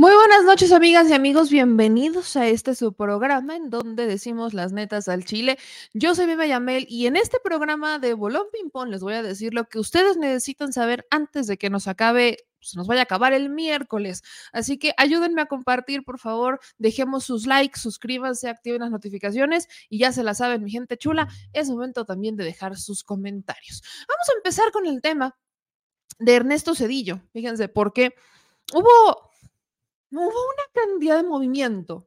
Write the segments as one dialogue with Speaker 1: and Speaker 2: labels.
Speaker 1: Muy buenas noches, amigas y amigos. Bienvenidos a este su programa en donde decimos las netas al chile. Yo soy Viva Yamel y en este programa de Bolón Ping Pong les voy a decir lo que ustedes necesitan saber antes de que nos acabe se nos vaya a acabar el miércoles. Así que ayúdenme a compartir, por favor. Dejemos sus likes, suscríbanse, activen las notificaciones y ya se la saben, mi gente chula. Es momento también de dejar sus comentarios. Vamos a empezar con el tema de Ernesto Cedillo. Fíjense, porque hubo hubo una cantidad de movimiento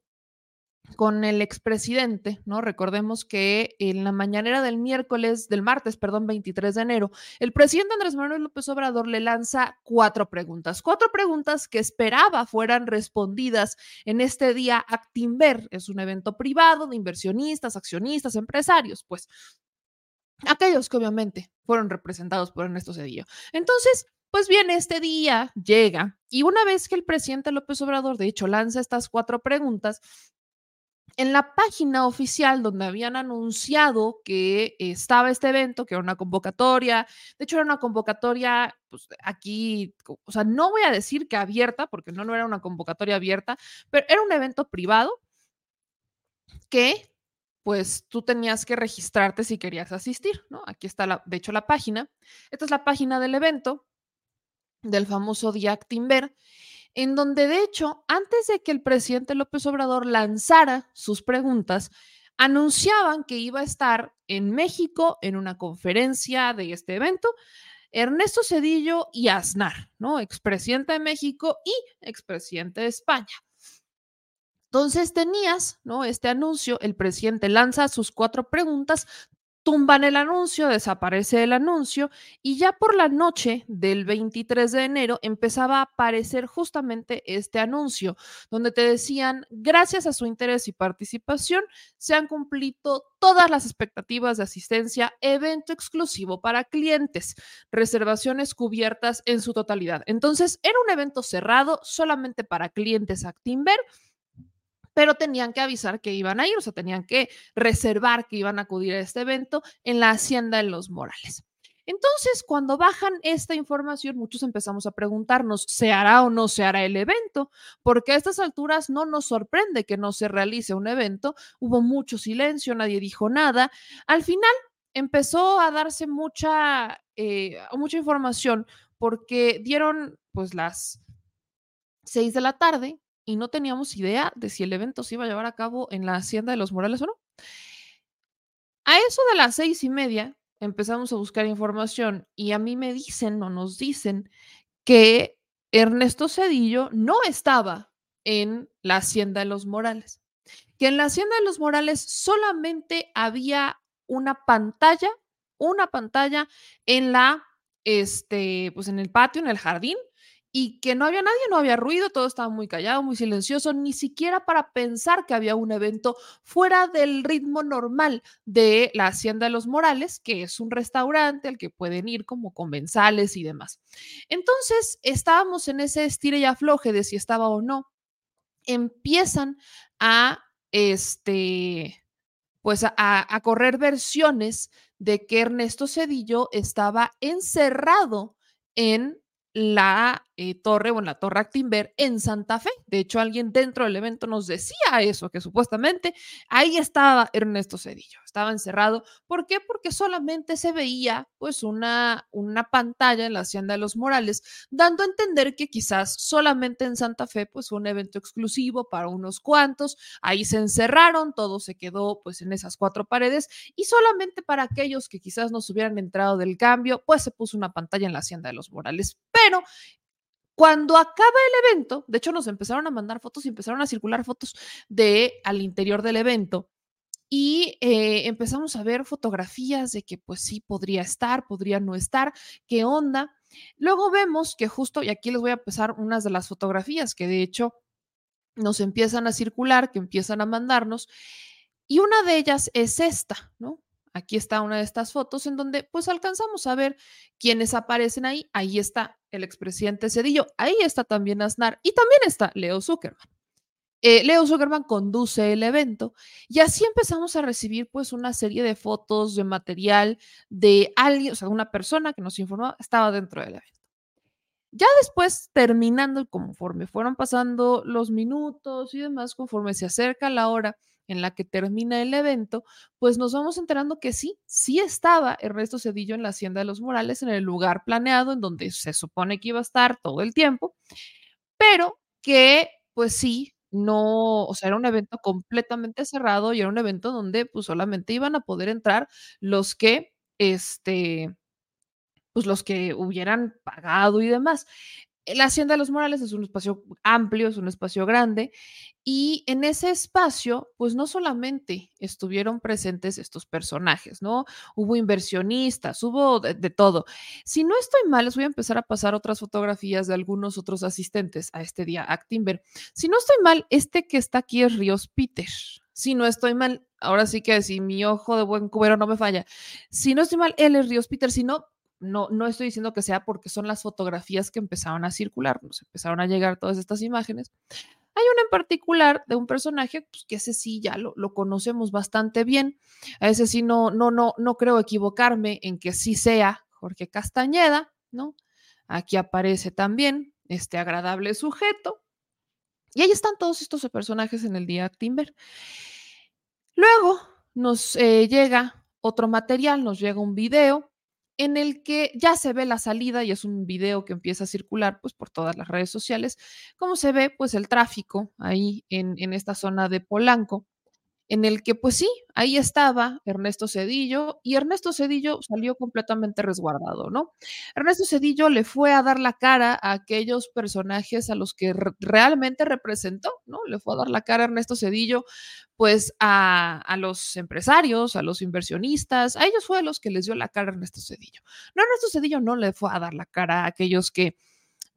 Speaker 1: con el expresidente, ¿no? Recordemos que en la mañanera del miércoles, del martes, perdón, 23 de enero, el presidente Andrés Manuel López Obrador le lanza cuatro preguntas, cuatro preguntas que esperaba fueran respondidas en este día Actinver. Es un evento privado de inversionistas, accionistas, empresarios, pues aquellos que obviamente fueron representados por Ernesto Cedillo. Entonces, pues bien, este día llega y una vez que el presidente López Obrador, de hecho, lanza estas cuatro preguntas, en la página oficial donde habían anunciado que estaba este evento, que era una convocatoria, de hecho era una convocatoria, pues aquí, o sea, no voy a decir que abierta, porque no, no era una convocatoria abierta, pero era un evento privado que pues tú tenías que registrarte si querías asistir, ¿no? Aquí está, la, de hecho, la página. Esta es la página del evento del famoso Día Timber, en donde de hecho, antes de que el presidente López Obrador lanzara sus preguntas, anunciaban que iba a estar en México en una conferencia de este evento Ernesto Cedillo y Aznar, ¿no? Expresidente de México y expresidente de España. Entonces tenías, ¿no? Este anuncio, el presidente lanza sus cuatro preguntas, tumban el anuncio, desaparece el anuncio y ya por la noche del 23 de enero empezaba a aparecer justamente este anuncio donde te decían, gracias a su interés y participación, se han cumplido todas las expectativas de asistencia, evento exclusivo para clientes, reservaciones cubiertas en su totalidad. Entonces, era un evento cerrado solamente para clientes Actimber pero tenían que avisar que iban a ir, o sea, tenían que reservar que iban a acudir a este evento en la Hacienda de los Morales. Entonces, cuando bajan esta información, muchos empezamos a preguntarnos, ¿se hará o no se hará el evento? Porque a estas alturas no nos sorprende que no se realice un evento. Hubo mucho silencio, nadie dijo nada. Al final empezó a darse mucha, eh, mucha información porque dieron pues las seis de la tarde y no teníamos idea de si el evento se iba a llevar a cabo en la Hacienda de los Morales o no. A eso de las seis y media empezamos a buscar información y a mí me dicen o nos dicen que Ernesto Cedillo no estaba en la Hacienda de los Morales, que en la Hacienda de los Morales solamente había una pantalla, una pantalla en la, este, pues en el patio, en el jardín, y que no había nadie, no había ruido, todo estaba muy callado, muy silencioso, ni siquiera para pensar que había un evento fuera del ritmo normal de la Hacienda de los Morales, que es un restaurante al que pueden ir como comensales y demás. Entonces, estábamos en ese estire y afloje de si estaba o no. Empiezan a, este, pues a, a correr versiones de que Ernesto Cedillo estaba encerrado en la eh, torre o en la torre Actinver en Santa Fe. De hecho, alguien dentro del evento nos decía eso, que supuestamente ahí estaba Ernesto Cedillo, estaba encerrado. ¿Por qué? Porque solamente se veía pues una, una pantalla en la Hacienda de los Morales, dando a entender que quizás solamente en Santa Fe pues fue un evento exclusivo para unos cuantos. Ahí se encerraron, todo se quedó pues en esas cuatro paredes y solamente para aquellos que quizás no se hubieran entrado del cambio, pues se puso una pantalla en la Hacienda de los Morales. Pero cuando acaba el evento, de hecho nos empezaron a mandar fotos y empezaron a circular fotos de al interior del evento y eh, empezamos a ver fotografías de que pues sí podría estar, podría no estar, qué onda. Luego vemos que justo, y aquí les voy a pasar unas de las fotografías que de hecho nos empiezan a circular, que empiezan a mandarnos, y una de ellas es esta, ¿no? Aquí está una de estas fotos en donde pues alcanzamos a ver quiénes aparecen ahí. Ahí está el expresidente Cedillo, ahí está también Aznar y también está Leo Zuckerman. Eh, Leo Zuckerman conduce el evento y así empezamos a recibir pues una serie de fotos, de material de alguien, o sea, una persona que nos informó estaba dentro del evento. Ya después, terminando, conforme fueron pasando los minutos y demás, conforme se acerca la hora en la que termina el evento, pues nos vamos enterando que sí, sí estaba Ernesto Cedillo en la Hacienda de los Morales, en el lugar planeado, en donde se supone que iba a estar todo el tiempo, pero que pues sí, no, o sea, era un evento completamente cerrado y era un evento donde pues solamente iban a poder entrar los que, este, pues los que hubieran pagado y demás. La Hacienda de los Morales es un espacio amplio, es un espacio grande, y en ese espacio, pues no solamente estuvieron presentes estos personajes, ¿no? Hubo inversionistas, hubo de, todo. Si no estoy mal, les voy a empezar a pasar otras fotografías de algunos otros asistentes a este día, Actimber. Si no estoy mal, este que está aquí es Ríos Peter. Si no estoy mal, ahora sí que si mi ojo de buen cubero no me falla. Si no estoy mal, él es Ríos Peter. Si no, no, no estoy diciendo que sea porque son las fotografías que empezaron a circular, nos empezaron a llegar todas estas imágenes. Hay una en particular de un personaje pues, que ese sí ya lo, lo, conocemos bastante bien. A ese sí no, no, no, no creo equivocarme en que sí sea Jorge Castañeda, ¿no? Aquí aparece también este agradable sujeto. Y ahí están todos estos personajes en el día Timber. Luego nos eh, llega otro material, nos llega un video en el que ya se ve la salida y es un video que empieza a circular pues por todas las redes sociales, como se ve pues el tráfico ahí en, en esta zona de Polanco en el que pues sí, ahí estaba Ernesto Cedillo y Ernesto Cedillo salió completamente resguardado, ¿no? Ernesto Cedillo le fue a dar la cara a aquellos personajes a los que re realmente representó, ¿no? Le fue a dar la cara a Ernesto Cedillo pues a, los empresarios, a los inversionistas, a ellos fue a los que les dio la cara Ernesto Cedillo. No, Ernesto Cedillo no le fue a dar la cara a aquellos que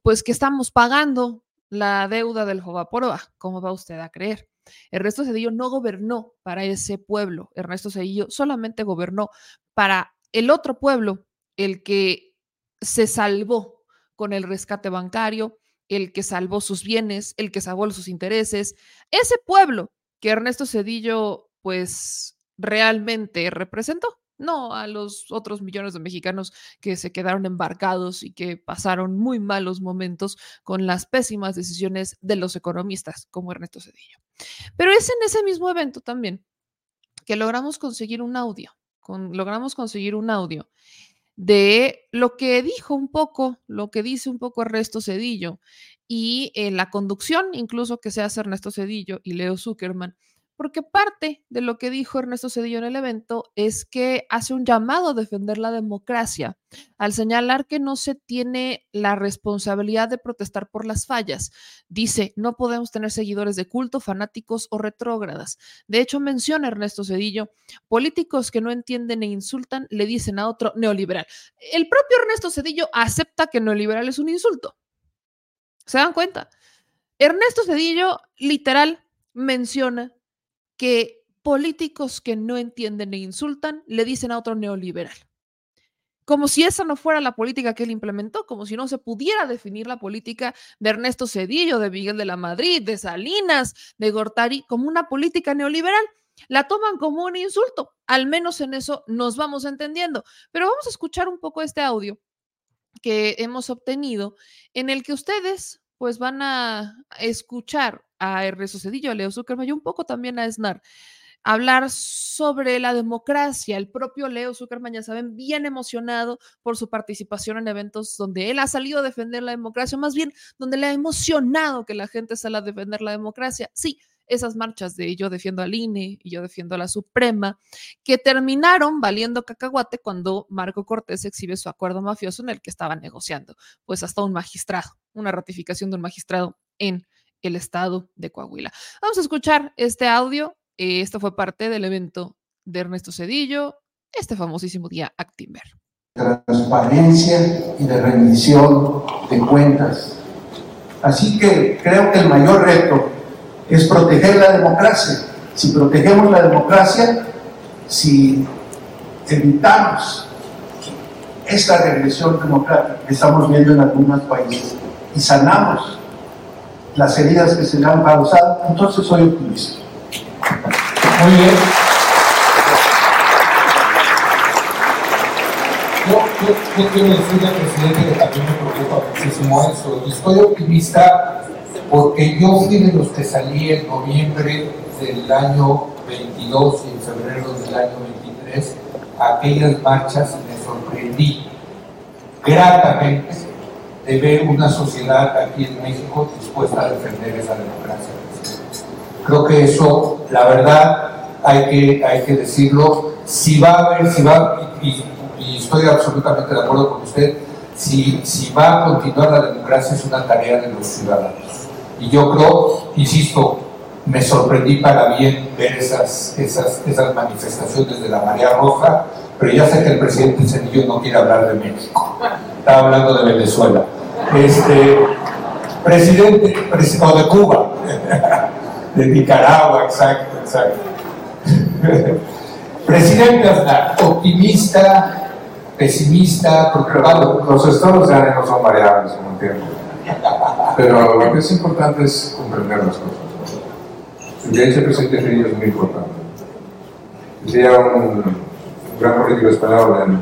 Speaker 1: pues que estamos pagando la deuda del Jovaporoa, ¿cómo va usted a creer? Ernesto Cedillo no gobernó para ese pueblo. Ernesto Cedillo solamente gobernó para el otro pueblo, el que se salvó con el rescate bancario, el que salvó sus bienes, el que salvó sus intereses. Ese pueblo que Ernesto Cedillo, pues, realmente representó no a los otros millones de mexicanos que se quedaron embarcados y que pasaron muy malos momentos con las pésimas decisiones de los economistas, como Ernesto Cedillo. Pero es en ese mismo evento también que logramos conseguir un audio, logramos conseguir un audio de lo que dijo un poco, lo que dice un poco Ernesto Cedillo y en la conducción incluso que se hace Ernesto Cedillo y Leo Zuckerman porque parte de lo que dijo Ernesto Cedillo en el evento es que hace un llamado a defender la democracia, al señalar que no se tiene la responsabilidad de protestar por las fallas. Dice, no podemos tener seguidores de culto, fanáticos o retrógradas. De hecho, menciona Ernesto Cedillo, políticos que no entienden e insultan le dicen a otro neoliberal. El propio Ernesto Cedillo acepta que neoliberal es un insulto. ¿Se dan cuenta? Ernesto Cedillo literal menciona que políticos que no entienden e insultan le dicen a otro neoliberal. Como si esa no fuera la política que él implementó, como si no se pudiera definir la política de Ernesto Cedillo, de Miguel de la Madrid, de Salinas, de Gortari, como una política neoliberal. La toman como un insulto. Al menos en eso nos vamos entendiendo. Pero vamos a escuchar un poco este audio que hemos obtenido en el que ustedes pues van a escuchar a Ernesto Cedillo, a Leo Zuckerman y un poco también a Esnar hablar sobre la democracia. El propio Leo Zuckerman, ya saben, bien emocionado por su participación en eventos donde él ha salido a defender la democracia, más bien donde le ha emocionado que la gente salga a defender la democracia. Sí, esas marchas de yo defiendo al INE y yo defiendo a la Suprema, que terminaron valiendo cacahuate cuando Marco Cortés exhibe su acuerdo mafioso en el que estaba negociando, pues hasta un magistrado, una ratificación de un magistrado en el estado de Coahuila. Vamos a escuchar este audio esto fue parte del evento de Ernesto Cedillo, este famosísimo día Actimber.
Speaker 2: Transparencia y de rendición de cuentas. Así que creo que el mayor reto es proteger la democracia. Si protegemos la democracia, si evitamos esta regresión democrática que estamos viendo en algunos países y sanamos las heridas que se le han causado, entonces soy optimista.
Speaker 3: Muy bien. Yo, quiero decirle al presidente que también me preocupa muchísimo eso. Y estoy optimista porque yo fui de los que salí en noviembre del año 22 y en febrero del año 23 a aquellas marchas y me sorprendí gratamente de ver una sociedad aquí en México dispuesta a defender esa democracia. Creo que eso, la verdad, hay que, hay que decirlo. Si va a haber, si va, y, estoy absolutamente de acuerdo con usted, si, si va a continuar la democracia es una tarea de los ciudadanos. Y yo creo, insisto, me sorprendí para bien ver esas, esas, esas manifestaciones de la Marea Roja, pero ya sé que el presidente Cenillo no quiere hablar de México, está hablando de Venezuela. Este, presidente, presidente de Cuba, de Nicaragua, exacto, exacto. presidente Aznar, optimista, pesimista, preocupado.
Speaker 4: Los estados de ánimo son variables, como entiendo. Pero lo que es importante es comprender las cosas. De hecho, el presidente es muy importante. Decía un, gran político español en,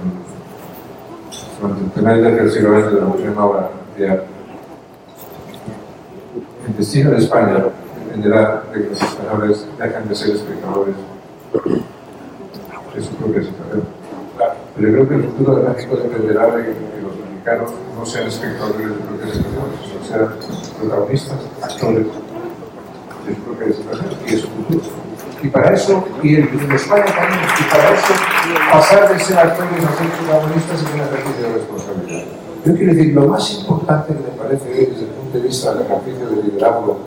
Speaker 4: el finales del siglo XX de la última hora, el destino de España dependerá de que los españoles dejen de ser espectadores de su propia situación. Pero creo que el futuro de México dependerá de que los mexicanos no sean espectadores de su propia situación, sean protagonistas, actores de su propia situación y de su futuro. Y para eso, y en, España también, y para eso, pasar de ser actores a ser protagonistas es un ejercicio de responsabilidad. Yo quiero decir, lo más importante que me parece desde el punto de vista del ejercicio del liderazgo,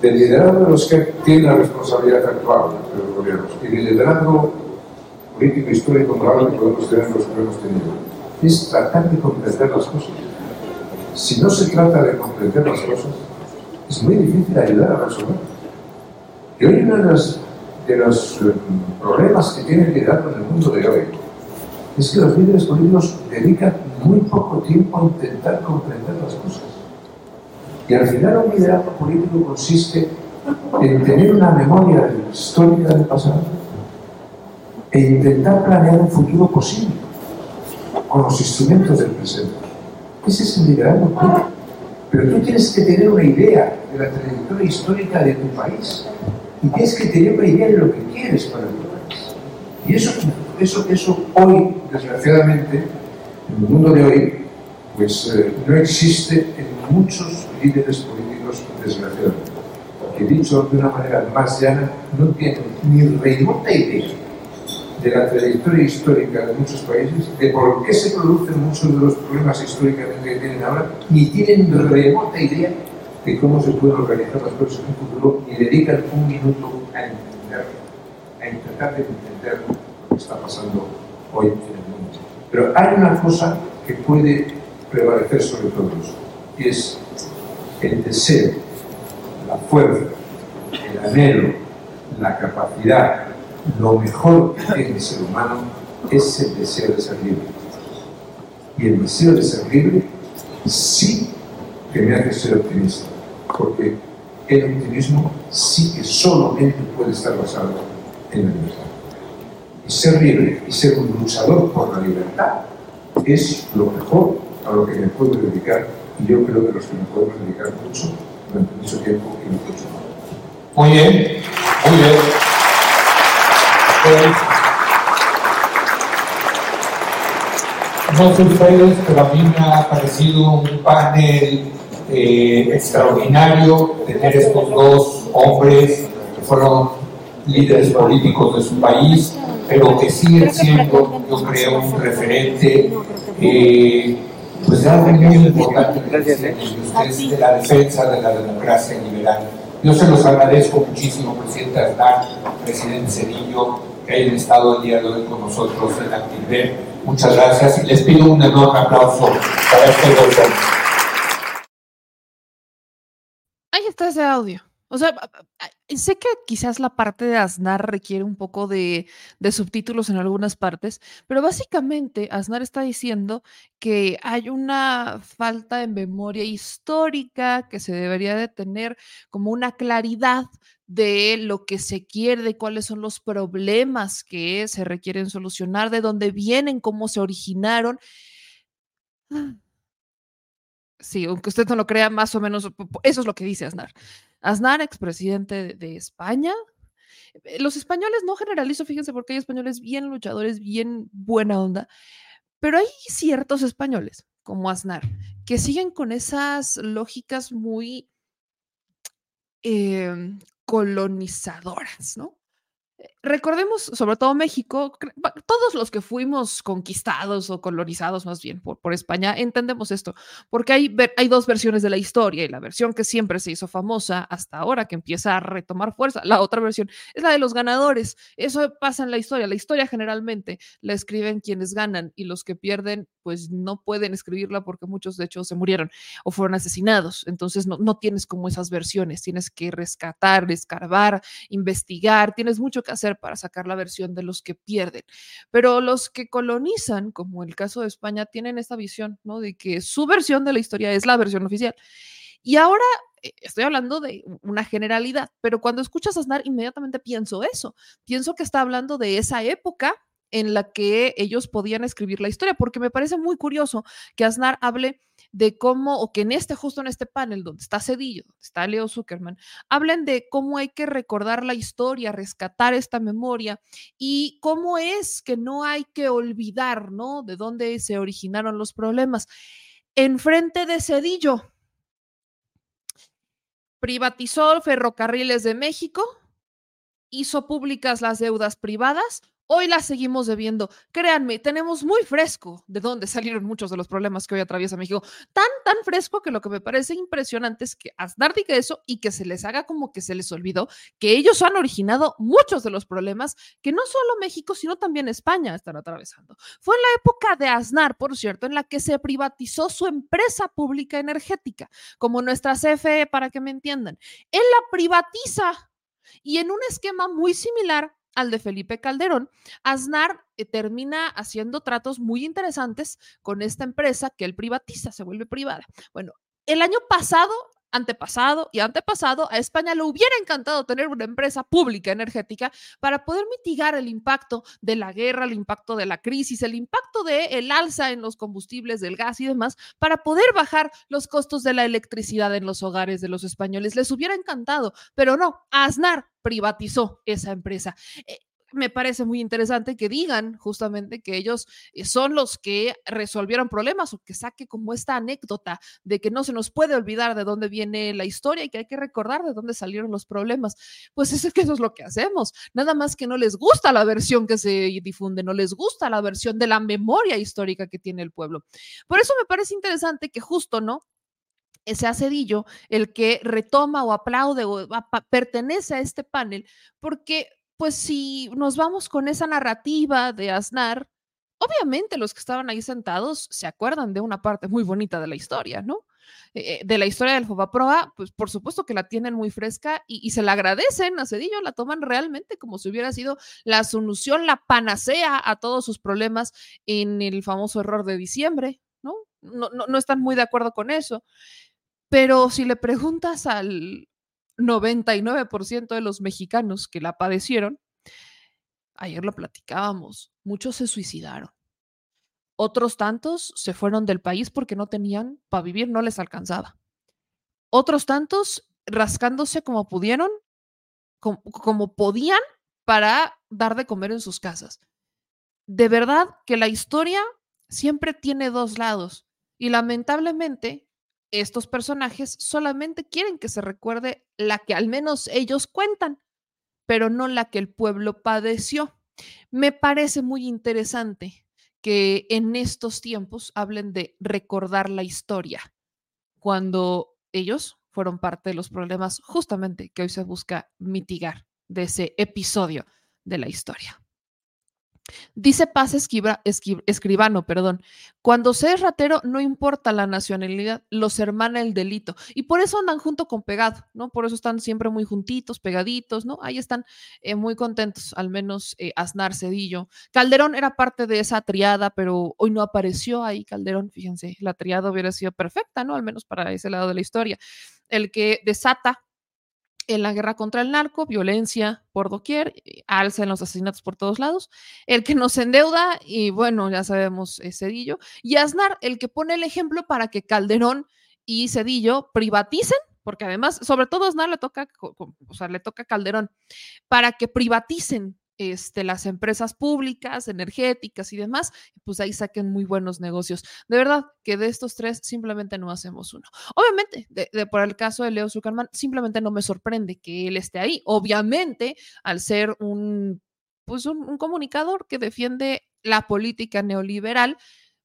Speaker 4: del liderazgo de los que tienen la responsabilidad actual de los gobiernos y del liderazgo político histórico moral que podemos tener los que hemos tenido, es tratar de comprender las cosas. Si no se trata de comprender las cosas, es muy difícil ayudar a resolver. Y hoy uno de los, eh, problemas que tiene el liderazgo en el mundo de hoy es que los líderes políticos dedican muy poco tiempo a intentar comprender las cosas. Y al final un liderazgo político consiste en tener una memoria histórica del pasado e intentar planear un futuro posible con los instrumentos del presente. Ese es el liderazgo político. Pero tú tienes que tener una idea de la trayectoria histórica de tu país y tienes que tener una idea de lo que quieres para tu país. Y eso, eso, eso hoy, desgraciadamente, en el mundo de hoy, pues eh, no existe en muchos líderes políticos, desgraciadamente. Que dicho de una manera más llana, no tienen ni remota idea de la trayectoria histórica de muchos países, de por qué se producen muchos de los problemas históricamente que tienen ahora, ni tienen remota idea de cómo se pueden organizar las cosas en un futuro, ni dedican un minuto a entenderlo, a intentar entender lo que está pasando hoy en el mundo. Pero hay una cosa que puede prevalecer sobre todo eso, y es el deseo, la fuerza, el anhelo, la capacidad, lo mejor que tiene el ser humano es el deseo de ser libre. Y el deseo de ser libre sí que me hace ser optimista, porque el optimismo sí que solamente puede estar basado en la libertad. Y ser libre y ser un luchador por la libertad es lo mejor a lo que me puedo dedicar y yo creo que los que me podemos dedicar mucho durante mucho tiempo y mucho
Speaker 3: Muy bien, muy bien. No sé ustedes, pero a mí me ha parecido un panel eh, extraordinario tener estos dos hombres que fueron líderes políticos de su país, pero que siguen siendo, yo creo, un referente eh, pues es algo muy importante de la defensa de la democracia liberal. Yo se los agradezco muchísimo, presidente Aznar, presidente Cedillo, que hayan estado el día de hoy con nosotros en Activé. Muchas gracias y les pido un enorme aplauso para este gobierno.
Speaker 1: Ahí está ese audio. O sea, sé que quizás la parte de Aznar requiere un poco de, de, subtítulos en algunas partes, pero básicamente Aznar está diciendo que hay una falta de memoria histórica, que se debería de tener como una claridad de lo que se quiere, de cuáles son los problemas que se requieren solucionar, de dónde vienen, cómo se originaron. Sí, aunque usted no lo crea, más o menos eso es lo que dice Aznar. Aznar, expresidente de España. Eh, los españoles no generalizo, fíjense, porque hay españoles bien luchadores, bien buena onda, pero hay ciertos españoles, como Aznar, que siguen con esas lógicas muy eh, colonizadoras, ¿no? Recordemos, sobre todo México, todos los que fuimos conquistados o colonizados más bien por, por España, entendemos esto, porque hay, hay dos versiones de la historia y la versión que siempre se hizo famosa hasta ahora, que empieza a retomar fuerza, la otra versión es la de los ganadores. Eso pasa en la historia. La historia generalmente la escriben quienes ganan y los que pierden pues no pueden escribirla porque muchos de hecho se murieron o fueron asesinados. Entonces no, no tienes como esas versiones, tienes que rescatar, escarbar, investigar, tienes mucho que hacer para sacar la versión de los que pierden. Pero los que colonizan, como el caso de España, tienen esta visión, ¿no? De que su versión de la historia es la versión oficial. Y ahora eh, estoy hablando de una generalidad, pero cuando escuchas a Aznar, inmediatamente pienso eso. Pienso que está hablando de esa época en la que ellos podían escribir la historia, porque me parece muy curioso que Aznar hable de cómo, o que en este, justo en este panel donde está Cedillo, donde está Leo Zuckerman, hablen de cómo hay que recordar la historia, rescatar esta memoria y cómo es que no hay que olvidar, ¿no? De dónde se originaron los problemas. Enfrente de Cedillo, privatizó ferrocarriles de México, hizo públicas las deudas privadas, Hoy las seguimos debiendo. Créanme, tenemos muy fresco de dónde salieron muchos de los problemas que hoy atraviesa México. Tan, tan fresco que lo que me parece impresionante es que Aznar diga eso y que se les haga como que se les olvidó que ellos han originado muchos de los problemas que no solo México, sino también España están atravesando. Fue en la época de Aznar, por cierto, en la que se privatizó su empresa pública energética, como nuestra CFE, para que me entiendan. Él la privatiza y en un esquema muy similar al de Felipe Calderón, Aznar eh, termina haciendo tratos muy interesantes con esta empresa que él privatiza, se vuelve privada. Bueno, el año pasado antepasado y antepasado, a España le hubiera encantado tener una empresa pública energética para poder mitigar el impacto de la guerra, el impacto de la crisis, el impacto del el alza en los combustibles, del gas y demás, para poder bajar los costos de la electricidad en los hogares de los españoles. Les hubiera encantado, pero no, Aznar privatizó esa empresa. Me parece muy interesante que digan justamente que ellos eh, son los que resolvieron problemas o que saque como esta anécdota de que no se nos puede olvidar de dónde viene la historia y que hay que recordar de dónde salieron los problemas. Pues es que eso es lo que hacemos. Nada más que no les gusta la versión que se difunde, no les gusta la versión de la memoria histórica que tiene el pueblo. Por eso me parece interesante que justo, ¿no? ese Cedillo el que retoma o aplaude o pertenece a este panel, porque pues si nos vamos con esa narrativa de Aznar, obviamente los que estaban ahí sentados se acuerdan de una parte muy bonita de la historia, ¿no? Eh, de la historia del Fobaproa, pues por supuesto que la tienen muy fresca y, se la agradecen a Cedillo, la toman realmente como si hubiera sido la solución, la panacea a todos sus problemas en el famoso error de diciembre, ¿no? No, no, no están muy de acuerdo con eso. Pero si le preguntas al 99% de los mexicanos que la padecieron, ayer lo platicábamos, muchos se suicidaron. Otros tantos se fueron del país porque no tenían para vivir, no les alcanzaba. Otros tantos rascándose como pudieron, como, como podían para dar de comer en sus casas. De verdad que la historia siempre tiene dos lados y lamentablemente estos personajes solamente quieren que se recuerde la que al menos ellos cuentan, pero no la que el pueblo padeció. Me parece muy interesante que en estos tiempos hablen de recordar la historia, cuando ellos fueron parte de los problemas justamente que hoy se busca mitigar de ese episodio de la historia. Dice Paz Escribano, perdón, cuando se es ratero no importa la nacionalidad, los hermana el delito. Y por eso andan junto con pegado, ¿no? Por eso están siempre muy juntitos, pegaditos, ¿no? Ahí están eh, muy contentos, al menos eh, Aznar Cedillo. Calderón era parte de esa triada, pero hoy no apareció ahí Calderón, fíjense, la triada hubiera sido perfecta, ¿no? Al menos para ese lado de la historia. El que desata en la guerra contra el narco, violencia por doquier, alza en los asesinatos por todos lados, el que nos endeuda, y bueno, ya sabemos, es Cedillo, y Aznar, el que pone el ejemplo para que Calderón y Cedillo privaticen, porque además, sobre todo Aznar le toca, o sea, le toca a Calderón, para que privaticen este, las empresas públicas, energéticas y demás, pues ahí saquen muy buenos negocios. De verdad que de estos tres simplemente no hacemos uno. Obviamente, de, por el caso de Leo Zuckerman, simplemente no me sorprende que él esté ahí. Obviamente, al ser un, pues un comunicador que defiende la política neoliberal,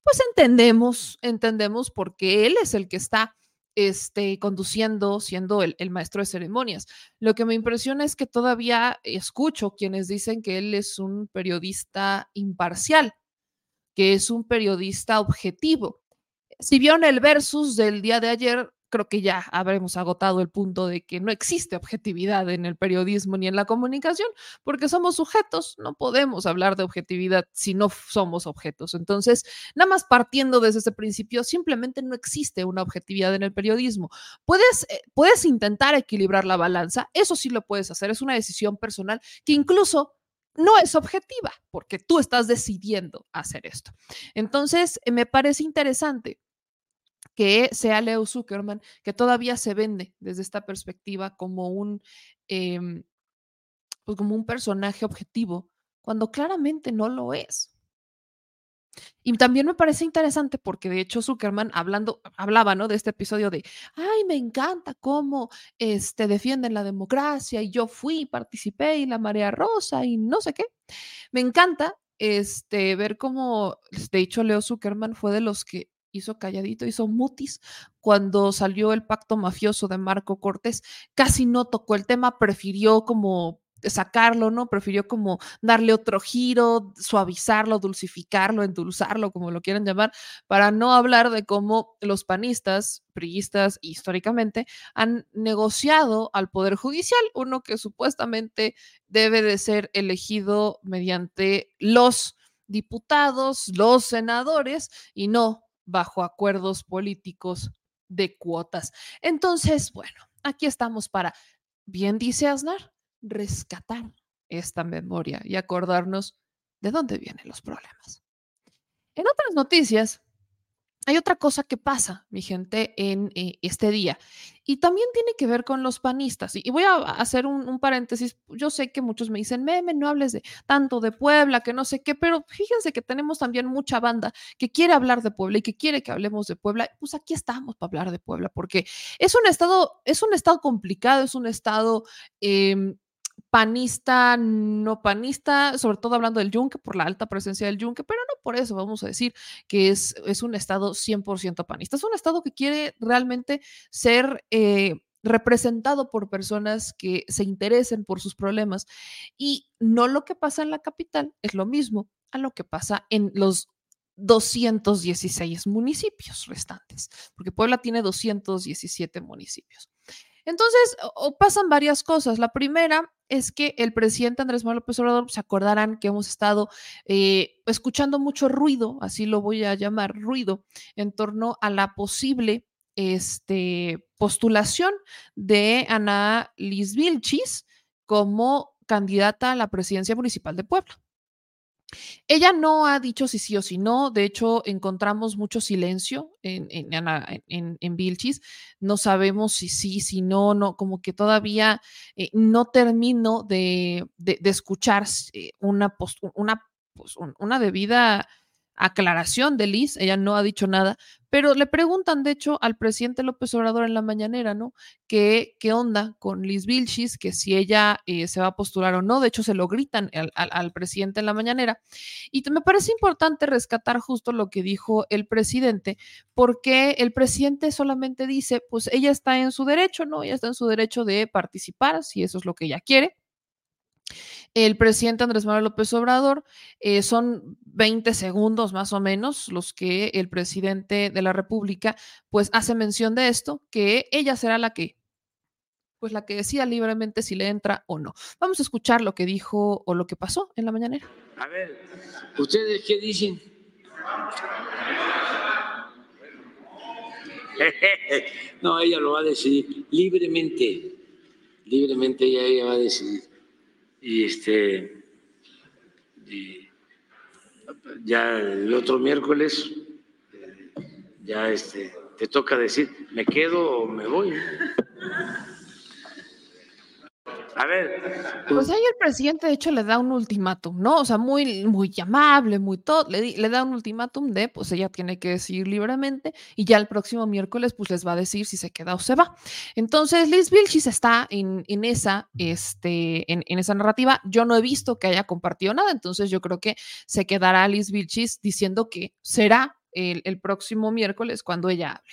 Speaker 1: pues entendemos, entendemos porque él es el que está este, conduciendo, siendo el, maestro de ceremonias. Lo que me impresiona es que todavía escucho quienes dicen que él es un periodista imparcial, que es un periodista objetivo. Si vieron el versus del día de ayer, creo que ya habremos agotado el punto de que no existe objetividad en el periodismo ni en la comunicación, porque somos sujetos, no podemos hablar de objetividad si no somos objetos. Entonces, nada más partiendo desde ese principio, simplemente no existe una objetividad en el periodismo. Puedes, eh, puedes intentar equilibrar la balanza, eso sí lo puedes hacer, es una decisión personal que incluso no es objetiva, porque tú estás decidiendo hacer esto. Entonces, me parece interesante que sea Leo Zuckerman, que todavía se vende desde esta perspectiva como un, em, pues como un personaje objetivo, cuando claramente no lo es. Y también me parece interesante porque de hecho Zuckerman hablando, hablaba ¿no? de este episodio de, ay, me encanta cómo este, defienden la democracia y yo fui, participé y la marea rosa y no sé qué. Me encanta este, ver cómo, de hecho Leo Zuckerman fue de los que hizo calladito, hizo mutis cuando salió el pacto mafioso de Marco Cortés, casi no tocó el tema, prefirió como sacarlo, ¿no? Prefirió como darle otro giro, suavizarlo, dulcificarlo, endulzarlo, como lo quieran llamar, para no hablar de cómo los panistas, priistas históricamente han negociado al Poder Judicial, uno que supuestamente debe de ser elegido mediante los diputados, los senadores y no bajo acuerdos políticos de cuotas. Entonces, bueno, aquí estamos para, bien dice Aznar, rescatar esta memoria y acordarnos de dónde vienen los problemas. En otras noticias, hay otra cosa que pasa, mi gente, en eh, este día, y también tiene que ver con los panistas. Y, voy a hacer un, paréntesis. Yo sé que muchos me dicen, meme, no hables de tanto de Puebla, que no sé qué, pero fíjense que tenemos también mucha banda que quiere hablar de Puebla y que quiere que hablemos de Puebla. Pues aquí estamos para hablar de Puebla, porque es un estado, es un estado complicado, es un estado em, panista, no panista, sobre todo hablando del yunque, por la alta presencia del yunque, pero no por eso vamos a decir que es, es un estado 100% panista. Es un estado que quiere realmente ser... Eh, representado por personas que se interesen por sus problemas y no lo que pasa en la capital es lo mismo a lo que pasa en los 216 municipios restantes, porque Puebla tiene 217 municipios. Entonces, o pasan varias cosas. La primera es que el presidente Andrés Manuel López Obrador, se acordarán que hemos estado eh, escuchando mucho ruido, así lo voy a llamar, ruido, en torno a la posible este, postulación de Ana Liz Vilchis como candidata a la presidencia municipal de Puebla. Ella no ha dicho si sí o si no, de hecho encontramos mucho silencio en, en, Vilchis, no sabemos si sí, si no, no, como que todavía eh, no termino de, de, escuchar eh, una, una, pues, una debida aclaración de Liz, ella no ha dicho nada, pero le preguntan, de hecho, al presidente López Obrador en la mañanera, ¿no? ¿Qué, qué onda con Liz Vilchis? Que si ella eh, se va a postular o no, de hecho se lo gritan al, presidente en la mañanera. Y me parece importante rescatar justo lo que dijo el presidente, porque el presidente solamente dice, pues ella está en su derecho, ¿no? Ella está en su derecho de participar, si eso es lo que ella quiere el presidente Andrés Manuel López Obrador. Eh, son 20 segundos más o menos los que el presidente de la República pues hace mención de esto, que ella será la que pues la que decida libremente si le entra o no. Vamos a escuchar lo que dijo o lo que pasó en la mañanera.
Speaker 5: A ver, ¿ustedes qué dicen? No, ella lo va a decidir libremente, libremente ella, ella va a decidir y este ya el otro miércoles eh, ya este te toca decir me quedo o me voy a ver.
Speaker 1: Pues ahí el presidente, de hecho, le da un ultimátum, ¿no? O sea, muy, muy amable, muy todo. Le, le, da un ultimátum de, pues ella tiene que decidir libremente y ya el próximo miércoles, pues les va a decir si se queda o se va. Entonces, Liz Vilchis está en, en esa, este, en, en, esa narrativa. Yo no he visto que haya compartido nada, entonces yo creo que se quedará Liz Vilchis diciendo que será el, el, próximo miércoles cuando ella hable.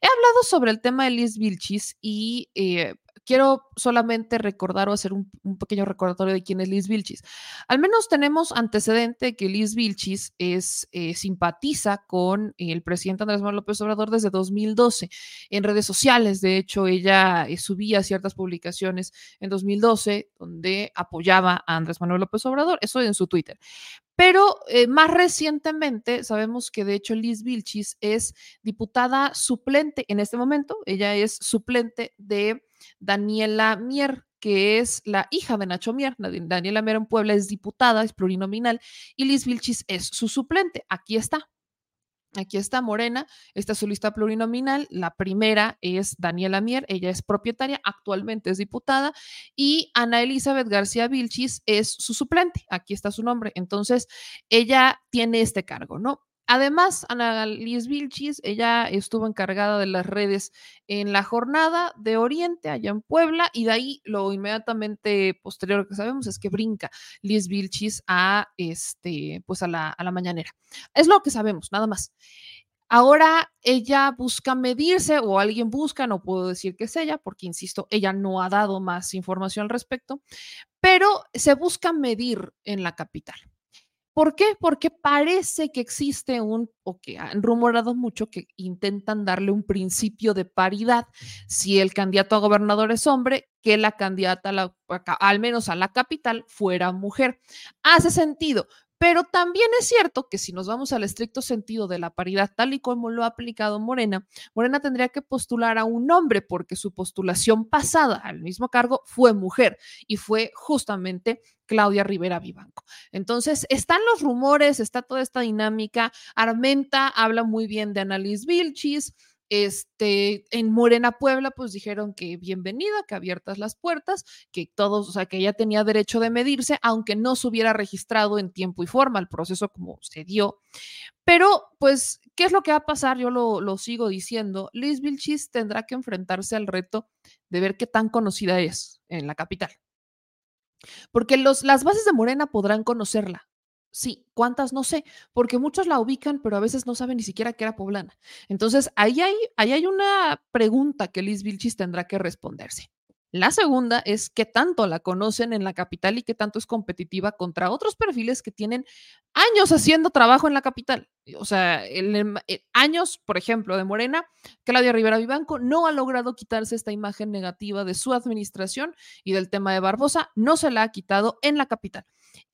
Speaker 1: He hablado sobre el tema de Liz Vilchis y eh, quiero solamente recordar o hacer un, pequeño recordatorio de quién es Liz Vilchis. Al menos tenemos antecedente que Liz Vilchis es, eh, simpatiza con el presidente Andrés Manuel López Obrador desde 2012 en redes sociales. De hecho, ella eh, subía ciertas publicaciones en 2012 donde apoyaba a Andrés Manuel López Obrador, eso en su Twitter. Pero eh, más recientemente sabemos que de hecho Liz Vilchis es diputada suplente en este momento. Ella es suplente de Daniela Mier, que es la hija de Nacho Mier. Daniela Mier en Puebla es diputada, es plurinominal, y Liz Vilchis es su suplente. Aquí está. Aquí está Morena, esta es su lista plurinominal. La primera es Daniela Mier, ella es propietaria, actualmente es diputada, y Ana Elizabeth García Vilchis es su suplente. Aquí está su nombre. Entonces, ella tiene este cargo, ¿no? Además, Ana Liz Vilchis, ella estuvo encargada de las redes en la jornada de Oriente, allá en Puebla, y de ahí lo inmediatamente posterior que sabemos es que brinca Liz Vilchis a, este, pues a, la, a la mañanera. Es lo que sabemos, nada más. Ahora ella busca medirse o alguien busca, no puedo decir que es ella, porque insisto, ella no ha dado más información al respecto, pero se busca medir en la capital. ¿Por qué? Porque parece que existe un, o que han rumorado mucho, que intentan darle un principio de paridad. Si el candidato a gobernador es hombre, que la candidata, a la, al menos a la capital, fuera mujer. Hace sentido, pero también es cierto que si nos vamos al estricto sentido de la paridad, tal y como lo ha aplicado Morena, Morena tendría que postular a un hombre porque su postulación pasada al mismo cargo fue mujer y fue justamente Claudia Rivera Vivanco. Entonces, están los rumores, está toda esta dinámica. Armenta habla muy bien de Annalise Vilchis. Este, en Morena Puebla, pues dijeron que bienvenida, que abiertas las puertas, que todos, o sea, que ella tenía derecho de medirse, aunque no se hubiera registrado en tiempo y forma el proceso como se dio. Pero, pues, ¿qué es lo que va a pasar? Yo lo, lo sigo diciendo. Liz Vilchis tendrá que enfrentarse al reto de ver qué tan conocida es en la capital. Porque los, las bases de Morena podrán conocerla, Sí, ¿cuántas? No sé, porque muchos la ubican, pero a veces no saben ni siquiera que era poblana. Entonces, ahí hay, ahí hay una pregunta que Liz Vilchis tendrá que responderse. La segunda es qué tanto la conocen en la capital y qué tanto es competitiva contra otros perfiles que tienen años haciendo trabajo en la capital. O sea, en, años, por ejemplo, de Morena, Claudia Rivera Vivanco no ha logrado quitarse esta imagen negativa de su administración y del tema de Barbosa, no se la ha quitado en la capital.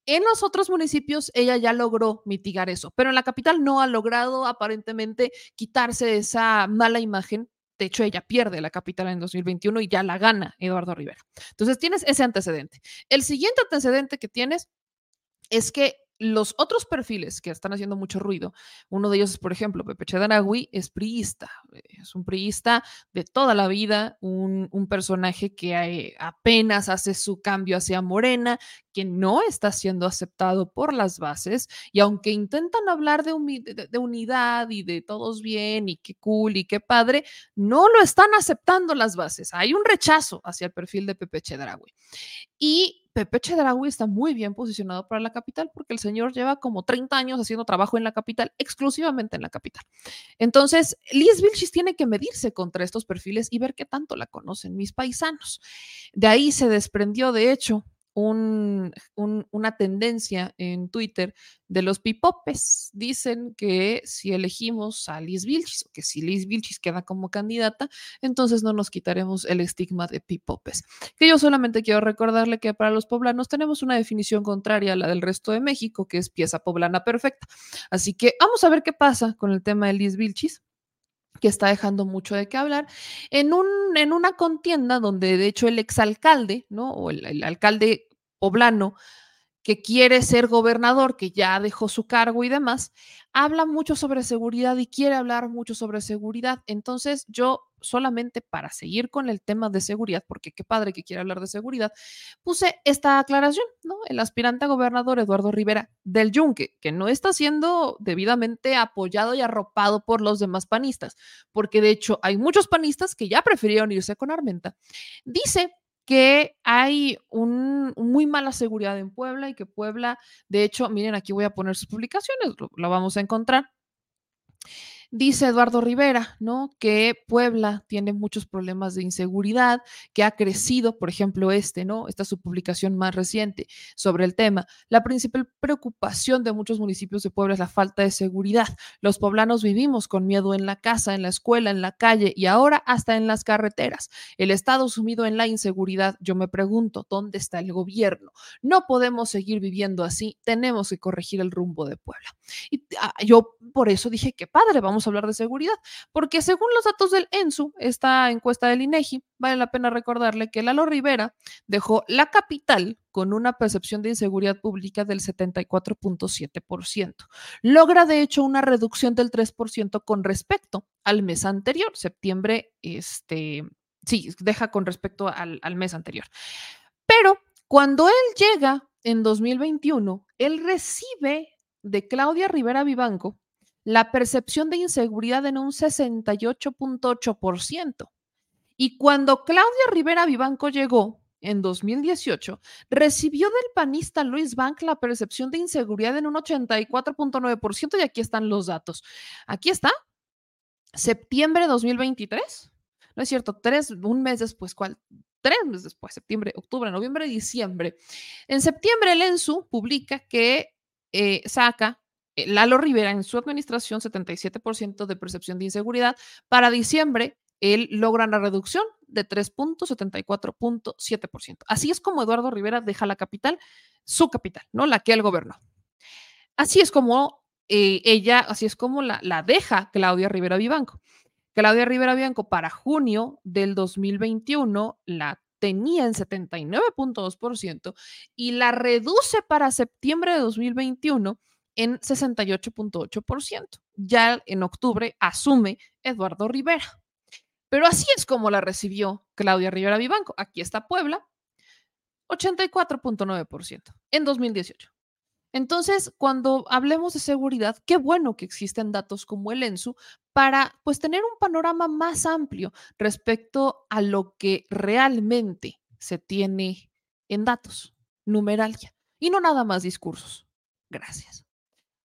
Speaker 1: En los otros municipios ella ya logró mitigar eso, pero en la capital no ha logrado aparentemente quitarse esa mala imagen. De hecho, ella pierde la capital en 2021 y ya la gana Eduardo Rivera. Entonces, tienes ese antecedente. El siguiente antecedente que tienes es que los otros perfiles que están haciendo mucho ruido, uno de ellos es, por ejemplo, Pepe Chedaragui, es priista, es un priista de toda la vida, un, personaje que apenas hace su cambio hacia Morena, que no está siendo aceptado por las bases, y aunque intentan hablar de unidad y de todos bien y qué cool y qué padre, no lo están aceptando las bases. Hay un rechazo hacia el perfil de Pepe Chedaragui. Y Pepe Chedraui está muy bien posicionado para la capital porque el señor lleva como 30 años haciendo trabajo en la capital, exclusivamente en la capital. Entonces, Liz Vilchis tiene que medirse contra estos perfiles y ver qué tanto la conocen mis paisanos. De ahí se desprendió, de hecho, una tendencia en Twitter de los pipopes. Dicen que si elegimos a Liz Vilchis o que si Liz Vilchis queda como candidata, entonces no nos quitaremos el estigma de pipopes. Que yo solamente quiero recordarle que para los poblanos tenemos una definición contraria a la del resto de México, que es pieza poblana perfecta. Así que vamos a ver qué pasa con el tema de Liz Vilchis que está dejando mucho de qué hablar, en, un, en una contienda donde de hecho el exalcalde, ¿no? O el, alcalde poblano que quiere ser gobernador, que ya dejó su cargo y demás, habla mucho sobre seguridad y quiere hablar mucho sobre seguridad. Entonces, yo solamente para seguir con el tema de seguridad, porque qué padre que quiere hablar de seguridad, puse esta aclaración, ¿no? El aspirante a gobernador Eduardo Rivera del Yunque, que no está siendo debidamente apoyado y arropado por los demás panistas, porque de hecho hay muchos panistas que ya prefirieron irse con Armenta, dice que hay un, muy mala seguridad en Puebla y que Puebla, de hecho, miren, aquí voy a poner sus publicaciones, lo vamos a encontrar. Dice Eduardo Rivera, ¿no? Que Puebla tiene muchos problemas de inseguridad, que ha crecido, por ejemplo, este, ¿no? Esta es su publicación más reciente sobre el tema. La principal preocupación de muchos municipios de Puebla es la falta de seguridad. Los poblanos vivimos con miedo en la casa, en la escuela, en la calle y ahora hasta en las carreteras. El Estado sumido en la inseguridad, yo me pregunto, ¿dónde está el gobierno? No podemos seguir viviendo así, tenemos que corregir el rumbo de Puebla. Y ah, yo por eso dije que padre, vamos a hablar de seguridad, porque según los datos del ENSU, esta encuesta del INEGI, vale la pena recordarle que Lalo Rivera dejó la capital con una percepción de inseguridad pública del 74.7%. Logra, de hecho, una reducción del 3% con respecto al mes anterior, septiembre, este, sí, deja con respecto al, al mes anterior. Pero cuando él llega en 2021, él recibe de Claudia Rivera Vivanco la percepción de inseguridad en un 68.8%. Y cuando Claudia Rivera Vivanco llegó en 2018, recibió del panista Luis Bank la percepción de inseguridad en un 84.9% y aquí están los datos. Aquí está, septiembre de 2023. No es cierto, tres, un mes después, ¿cuál? Tres meses después, septiembre, octubre, noviembre, diciembre. En septiembre, el ENSU publica que eh, saca Lalo Rivera en su administración 77% de percepción de inseguridad. Para diciembre, él logra una reducción de 3.74.7%. Así es como Eduardo Rivera deja la capital, su capital, ¿no? La que él gobernó. Así es como eh, ella, así es como la, la deja Claudia Rivera Vivanco. Claudia Rivera Vivanco para junio del 2021 la tenía en 79.2% y la reduce para septiembre de 2021 en 68.8%. Ya en octubre asume Eduardo Rivera. Pero así es como la recibió Claudia Rivera Vivanco. Aquí está Puebla, 84.9% en 2018. Entonces, cuando hablemos de seguridad, qué bueno que existen datos como el ENSU para pues tener un panorama más amplio respecto a lo que realmente se tiene en datos, numeralia, y no nada más discursos. Gracias.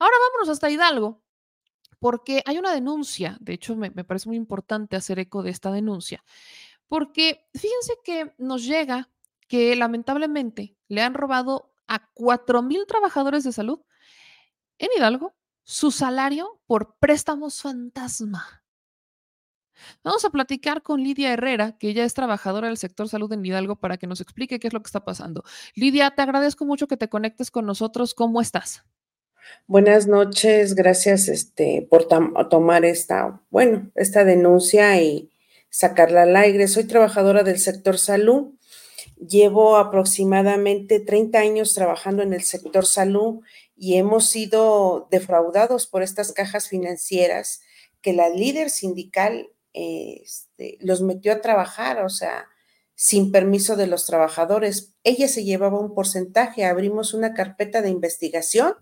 Speaker 1: Ahora vámonos hasta Hidalgo, porque hay una denuncia, de hecho me, parece muy importante hacer eco de esta denuncia, porque fíjense que nos llega que lamentablemente le han robado a 4.000 trabajadores de salud en Hidalgo su salario por préstamos fantasma. Vamos a platicar con Lidia Herrera, que ella es trabajadora del sector salud en Hidalgo, para que nos explique qué es lo que está pasando. Lidia, te agradezco mucho que te conectes con nosotros. ¿Cómo estás?
Speaker 6: Buenas noches, gracias este, por tomar esta, bueno, esta denuncia y sacarla al aire. Soy trabajadora del sector salud. Llevo aproximadamente 30 años trabajando en el sector salud y hemos sido defraudados por estas cajas financieras que la líder sindical este, los metió a trabajar, o sea, sin permiso de los trabajadores. Ella se llevaba un porcentaje, abrimos una carpeta de investigación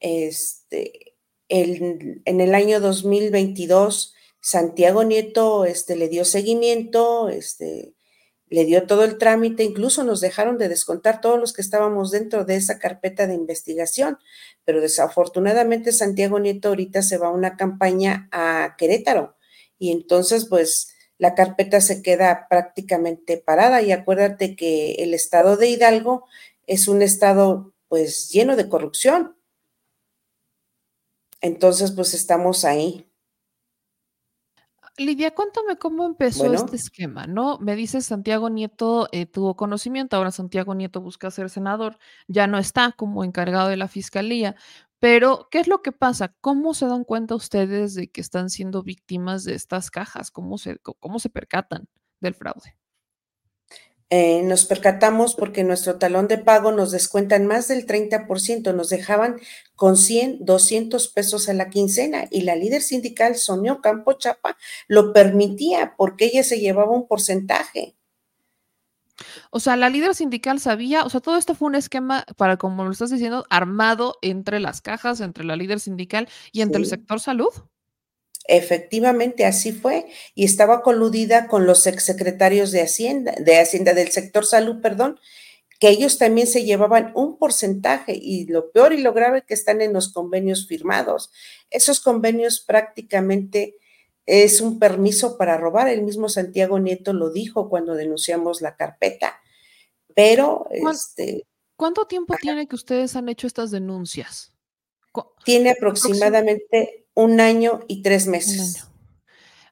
Speaker 6: este, en el año 2022, Santiago Nieto este, le dio seguimiento, este, le dio todo el trámite, incluso nos dejaron de descontar todos los que estábamos dentro de esa carpeta de investigación, pero desafortunadamente Santiago Nieto ahorita se va a una campaña a Querétaro y entonces pues la carpeta se queda prácticamente parada y acuérdate que el estado de Hidalgo es un estado pues lleno de corrupción. Entonces, pues estamos ahí.
Speaker 1: Lidia, cuéntame cómo empezó este esquema, ¿no? Me dice Santiago Nieto eh, tuvo conocimiento, ahora Santiago Nieto busca ser senador, ya no está como encargado de la fiscalía, pero ¿qué es lo que pasa? ¿Cómo se dan cuenta ustedes de que están siendo víctimas de estas cajas? ¿Cómo se, cómo se percatan del fraude?
Speaker 6: Eh, nos percatamos porque nuestro talón de pago nos descuentan más del 30%, nos dejaban con 100, 200 pesos a la quincena y la líder sindical Sonia Campo Chapa lo permitía porque ella se llevaba un porcentaje.
Speaker 1: O sea, la líder sindical sabía, o sea, todo esto fue un esquema para, como lo estás diciendo, armado entre las cajas, entre la líder sindical y entre el sector salud.
Speaker 6: Efectivamente, así fue. Y estaba coludida con los exsecretarios de Hacienda, de Hacienda del sector salud, perdón, que ellos también se llevaban un porcentaje y lo peor y lo grave que están en los convenios firmados. Esos convenios prácticamente es un permiso para robar. El mismo Santiago Nieto lo dijo cuando denunciamos la carpeta. Pero, este.
Speaker 1: ¿Cuánto tiempo tiene que ustedes han hecho estas denuncias?
Speaker 6: Tiene aproximadamente un año y tres meses.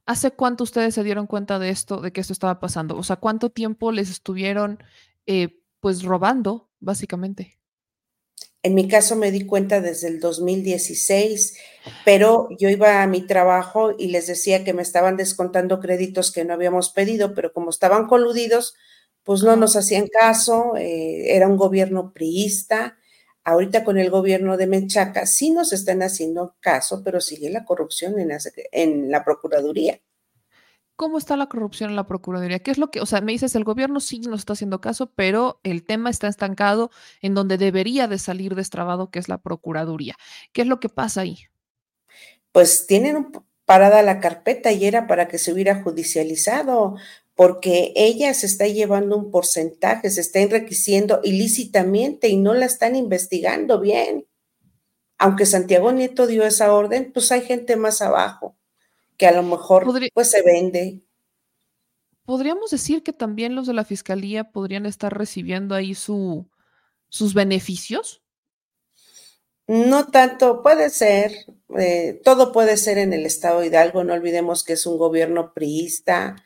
Speaker 1: ¿Hace cuánto ustedes se dieron cuenta de esto, de que esto estaba pasando? O sea, ¿cuánto tiempo les estuvieron eh, pues robando, básicamente?
Speaker 6: En mi caso me di cuenta desde el 2016, pero yo iba a mi trabajo y les decía que me estaban descontando créditos que no habíamos pedido, pero como estaban coludidos, pues no nos hacían caso, eh, era un gobierno priista, ahorita con el gobierno de Menchaca sí nos están haciendo caso, pero sigue la corrupción en la, en la Procuraduría.
Speaker 1: ¿Cómo está la corrupción en la Procuraduría? ¿Qué es lo que, o sea, me dices, el gobierno sí nos está haciendo caso, pero el tema está estancado en donde debería de salir destrabado, que es la Procuraduría. ¿Qué es lo que pasa ahí?
Speaker 6: Pues tienen parada la carpeta y era para que se hubiera judicializado, porque ella se está llevando un porcentaje, se está enriqueciendo ilícitamente y no la están investigando bien. Aunque Santiago Nieto dio esa orden, pues hay gente más abajo que a lo mejor pues se vende.
Speaker 1: Podríamos decir que también los de la fiscalía podrían estar recibiendo ahí su, sus beneficios.
Speaker 6: No tanto, puede ser, eh, todo puede ser en el estado Hidalgo, no olvidemos que es un gobierno priista,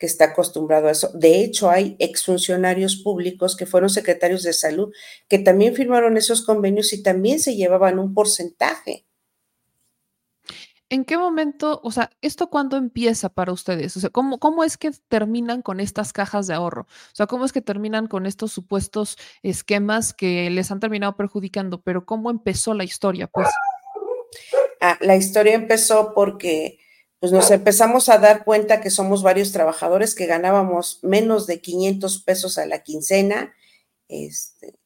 Speaker 6: que está acostumbrado a eso. De hecho, hay exfuncionarios públicos que fueron secretarios de salud que también firmaron esos convenios y también se llevaban un porcentaje.
Speaker 1: ¿En qué momento, o sea, esto cuándo empieza para ustedes? O sea, ¿cómo, ¿cómo es que terminan con estas cajas de ahorro? O sea, ¿cómo es que terminan con estos supuestos esquemas que les han terminado perjudicando? Pero ¿cómo empezó la historia? Pues.
Speaker 6: Ah, la historia empezó porque pues nos empezamos a dar cuenta que somos varios trabajadores que ganábamos menos de 500 pesos a la quincena. Este,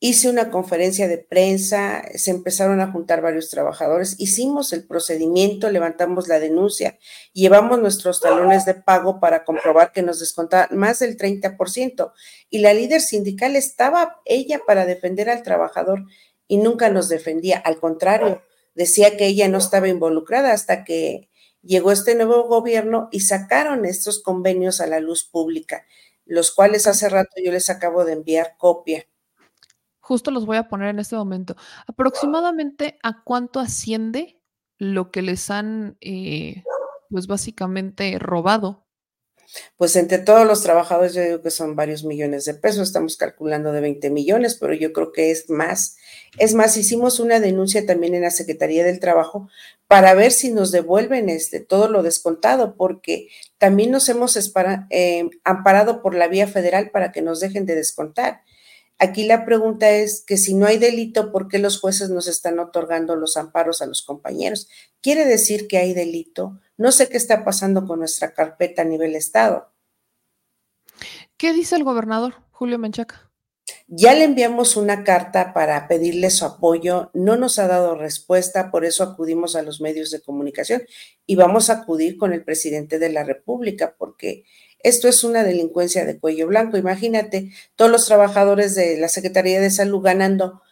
Speaker 6: hice una conferencia de prensa, se empezaron a juntar varios trabajadores, hicimos el procedimiento, levantamos la denuncia, llevamos nuestros talones de pago para comprobar que nos descontaban más del 30% y la líder sindical estaba ella para defender al trabajador y nunca nos defendía, al contrario, decía que ella no estaba involucrada hasta que llegó este nuevo gobierno y sacaron estos convenios a la luz pública, los cuales hace rato yo les acabo de enviar copia.
Speaker 1: Justo los voy a poner en este momento. Aproximadamente a cuánto asciende lo que les han, eh, pues básicamente robado
Speaker 6: pues entre todos los trabajadores yo digo que son varios millones de pesos, estamos calculando de 20 millones, pero yo creo que es más. Es más, hicimos una denuncia también en la Secretaría del Trabajo para ver si nos devuelven este, todo lo descontado, porque también nos hemos eh, amparado por la vía federal para que nos dejen de descontar. Aquí la pregunta es que si no hay delito, ¿por qué los jueces nos están otorgando los amparos a los compañeros? ¿Quiere decir que hay delito? No sé qué está pasando con nuestra carpeta a nivel Estado.
Speaker 1: ¿Qué dice el gobernador, Julio Menchaca?
Speaker 6: Ya le enviamos una carta para pedirle su apoyo, no nos ha dado respuesta, por eso acudimos a los medios de comunicación y vamos a acudir con el presidente de la República, porque esto es una delincuencia de cuello blanco. Imagínate, todos los trabajadores de la Secretaría de Salud ganando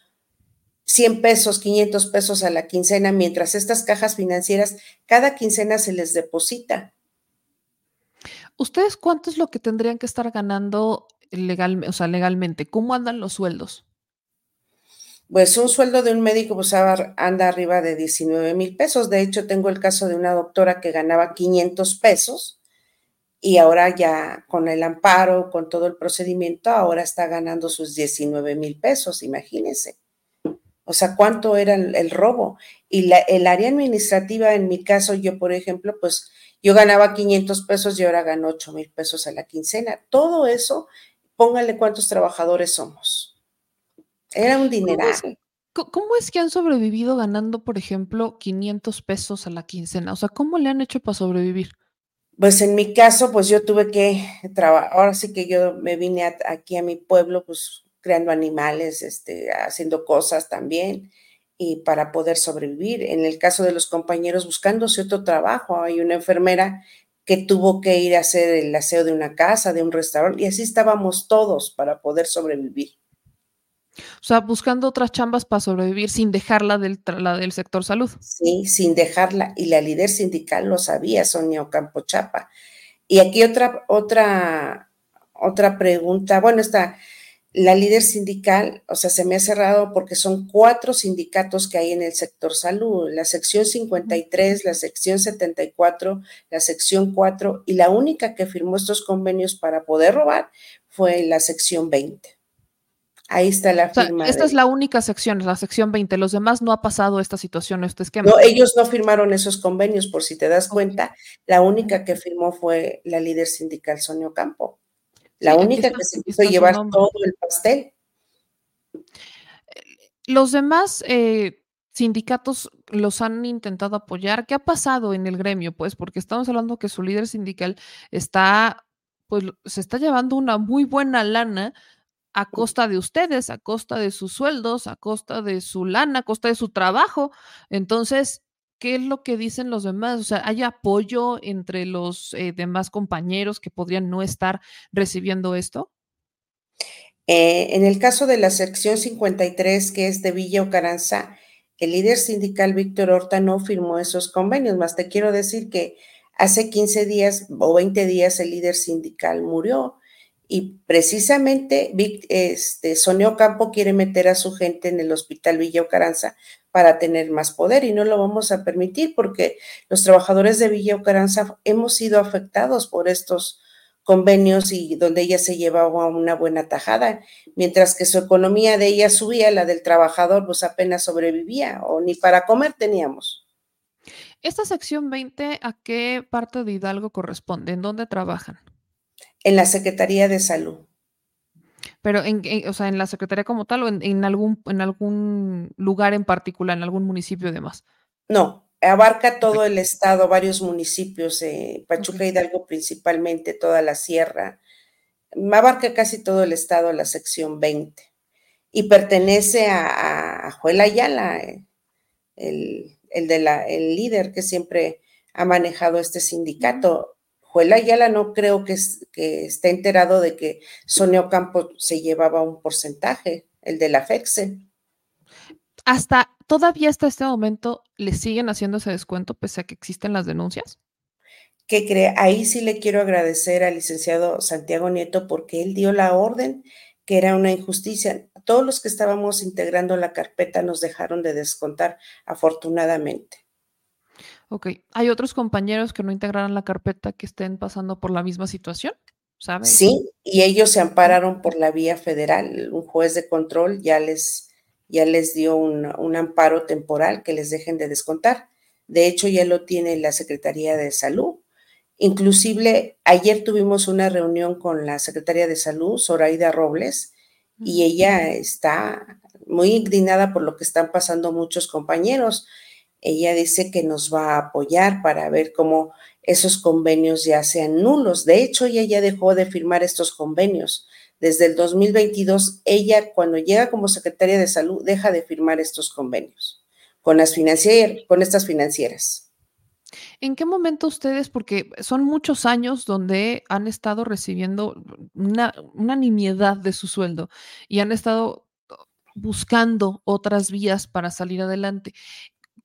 Speaker 6: 100 pesos, 500 pesos a la quincena, mientras estas cajas financieras cada quincena se les deposita.
Speaker 1: ¿Ustedes cuánto es lo que tendrían que estar ganando legal, o sea, legalmente? ¿Cómo andan los sueldos?
Speaker 6: Pues un sueldo de un médico pues anda arriba de 19 mil pesos. De hecho, tengo el caso de una doctora que ganaba 500 pesos y ahora ya con el amparo, con todo el procedimiento, ahora está ganando sus 19 mil pesos, imagínense. O sea, ¿cuánto era el, robo? Y la, el área administrativa, en mi caso, yo, por ejemplo, pues yo ganaba 500 pesos y ahora gano 8 mil pesos a la quincena. Todo eso, póngale cuántos trabajadores somos. Era un dineral.
Speaker 1: ¿Cómo es que han sobrevivido ganando, por ejemplo, 500 pesos a la quincena? O sea, ¿cómo le han hecho para sobrevivir?
Speaker 6: Pues en mi caso, pues yo tuve que trabajar, ahora sí que yo me vine aquí a mi pueblo, pues creando animales, este, haciendo cosas también y para poder sobrevivir. En el caso de los compañeros buscándose otro trabajo, hay una enfermera que tuvo que ir a hacer el aseo de una casa, de un restaurante, y así estábamos todos para poder sobrevivir.
Speaker 1: O sea, buscando otras chambas para sobrevivir sin dejarla del, la del sector salud.
Speaker 6: Sí, sin dejarla. Y la líder sindical lo sabía, Sonia Ocampo Chapa. Y aquí otra, otra, otra pregunta. Bueno, está la líder sindical, o sea, se me ha cerrado porque son cuatro sindicatos que hay en el sector salud, la sección 53, la sección 74, la sección 4, y la única que firmó estos convenios para poder robar fue la sección 20. Ahí está la firma.
Speaker 1: esta es la única sección, la sección 20. Los demás no ha pasado esta situación, este esquema.
Speaker 6: No, ellos no firmaron esos convenios, por si te das cuenta. La única que firmó fue la líder sindical Sonia Campo. La única que se quiso llevar todo el pastel.
Speaker 1: Los demás eh, sindicatos los han intentado apoyar. ¿Qué ha pasado en el gremio? Pues porque estamos hablando que su líder sindical está, pues se está llevando una muy buena lana a costa de ustedes, a costa de sus sueldos, a costa de su lana, a costa de su trabajo. Entonces, ¿qué es lo que dicen los demás? O sea, ¿hay apoyo entre los eh, demás compañeros que podrían no estar recibiendo esto?
Speaker 6: Eh, en el caso de la sección 53, que es de Villa Ocaranza, el líder sindical Víctor Horta no firmó esos convenios, más te quiero decir que hace 15 días o 20 días el líder sindical murió y precisamente este, Soneo Campo quiere meter a su gente en el hospital Villa Ocaranza para tener más poder y no lo vamos a permitir porque los trabajadores de Villa Ocaranza hemos sido afectados por estos convenios y donde ella se llevaba una buena tajada, mientras que su economía de ella subía, la del trabajador pues apenas sobrevivía o ni para comer teníamos.
Speaker 1: Esta sección 20, ¿a qué parte de Hidalgo corresponde? ¿En dónde trabajan?
Speaker 6: En la Secretaría de Salud.
Speaker 1: Pero, en, o sea, en la Secretaría como tal o en, algún, en algún lugar en particular, en algún municipio demás.
Speaker 6: No, abarca todo el estado, varios municipios, eh, Pachuca Hidalgo principalmente, toda la sierra. Abarca casi todo el estado, la sección 20. Y pertenece a, a Joel Ayala, eh, el, el, de la, el líder que siempre ha manejado este sindicato. Juela Ayala no creo que, que esté enterado de que Sonia Ocampo se llevaba un porcentaje, el de la FEXE.
Speaker 1: Hasta todavía hasta este momento le siguen haciendo ese descuento pese a que existen las denuncias.
Speaker 6: ¿Qué cree? Ahí sí le quiero agradecer al licenciado Santiago Nieto porque él dio la orden que era una injusticia. Todos los que estábamos integrando la carpeta nos dejaron de descontar, afortunadamente.
Speaker 1: Ok, ¿hay otros compañeros que no integraron la carpeta que estén pasando por la misma situación? ¿Sabes?
Speaker 6: Sí, y ellos se ampararon por la vía federal. Un juez de control ya les, ya les dio un, un amparo temporal que les dejen de descontar. De hecho, ya lo tiene la Secretaría de Salud. Inclusive, ayer tuvimos una reunión con la Secretaría de Salud, Zoraida Robles, y ella está muy indignada por lo que están pasando muchos compañeros. Ella dice que nos va a apoyar para ver cómo esos convenios ya sean nulos. De hecho, ella ya dejó de firmar estos convenios. Desde el 2022, ella cuando llega como secretaria de salud deja de firmar estos convenios con las financieras, con estas financieras.
Speaker 1: ¿En qué momento ustedes, porque son muchos años donde han estado recibiendo una, una nimiedad de su sueldo y han estado buscando otras vías para salir adelante?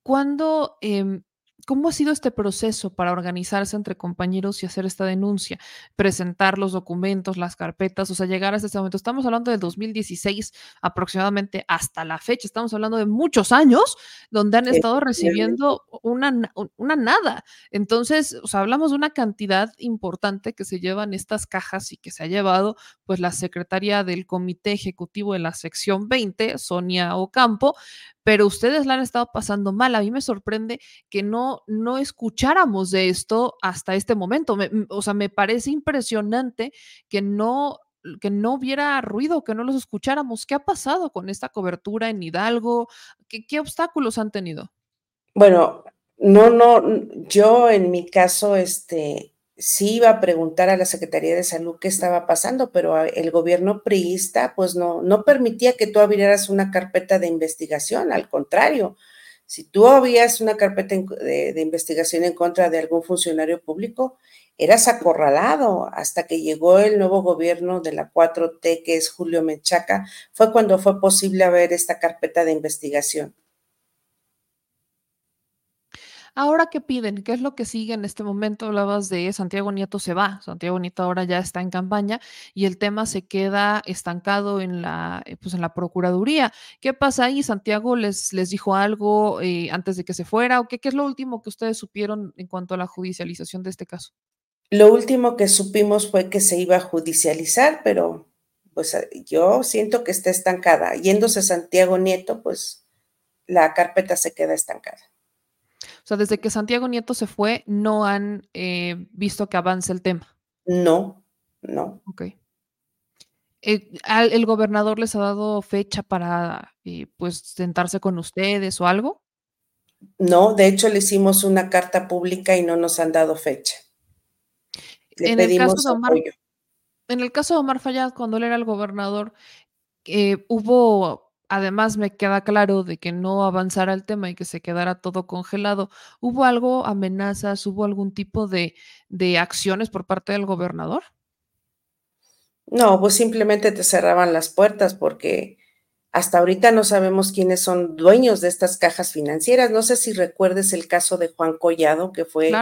Speaker 1: ¿Cuándo em, ¿Cómo ha sido este proceso para organizarse entre compañeros y hacer esta denuncia? Presentar los documentos, las carpetas, o sea, llegar a este momento. Estamos hablando del 2016 aproximadamente hasta la fecha. Estamos hablando de muchos años donde han estado recibiendo una, una nada. Entonces, o sea, hablamos de una cantidad importante que se llevan estas cajas y que se ha llevado pues la secretaria del Comité Ejecutivo de la sección 20, Sonia Ocampo, pero ustedes la han estado pasando mal. A mí me sorprende que no, no escucháramos de esto hasta este momento. o sea, me parece impresionante que no que no hubiera ruido, que no los escucháramos. ¿Qué ha pasado con esta cobertura en Hidalgo? ¿Qué, qué obstáculos han tenido?
Speaker 6: Bueno, no, no, yo en mi caso, este, sí iba a preguntar a la Secretaría de Salud qué estaba pasando, pero el gobierno priista pues no, no permitía que tú abrieras una carpeta de investigación, al contrario, si tú abrías una carpeta de, investigación en contra de algún funcionario público, eras acorralado hasta que llegó el nuevo gobierno de la 4T, que es Julio Menchaca, fue cuando fue posible abrir esta carpeta de investigación.
Speaker 1: Ahora, ¿qué piden? ¿Qué es lo que sigue en este momento? Hablabas de Santiago Nieto se va, Santiago Nieto ahora ya está en campaña y el tema se queda estancado en la, eh, pues en la Procuraduría. ¿Qué pasa ahí? ¿Santiago les, les dijo algo eh, antes de que se fuera? ¿O qué, qué es lo último que ustedes supieron en cuanto a la judicialización de este caso?
Speaker 6: Lo último que supimos fue que se iba a judicializar, pero pues yo siento que está estancada. Yéndose Santiago Nieto, pues la carpeta se queda estancada.
Speaker 1: O sea, desde que Santiago Nieto se fue, no han eh, visto que avance el tema.
Speaker 6: No, no.
Speaker 1: Ok. Eh, ¿El gobernador les ha dado fecha para eh, pues sentarse con ustedes o algo?
Speaker 6: No, de hecho le hicimos una carta pública y no nos han dado fecha.
Speaker 1: Le en pedimos el caso de Omar, En el caso de Omar Fayad, cuando él era el gobernador, hubo además me queda claro de que no avanzara el tema y que se quedara todo congelado. ¿Hubo algo, amenazas, hubo algún tipo de, de acciones por parte del gobernador?
Speaker 6: No, pues simplemente te cerraban las puertas porque hasta ahorita no sabemos quiénes son dueños de estas cajas financieras. No sé si recuerdes el caso de Juan Collado, que fue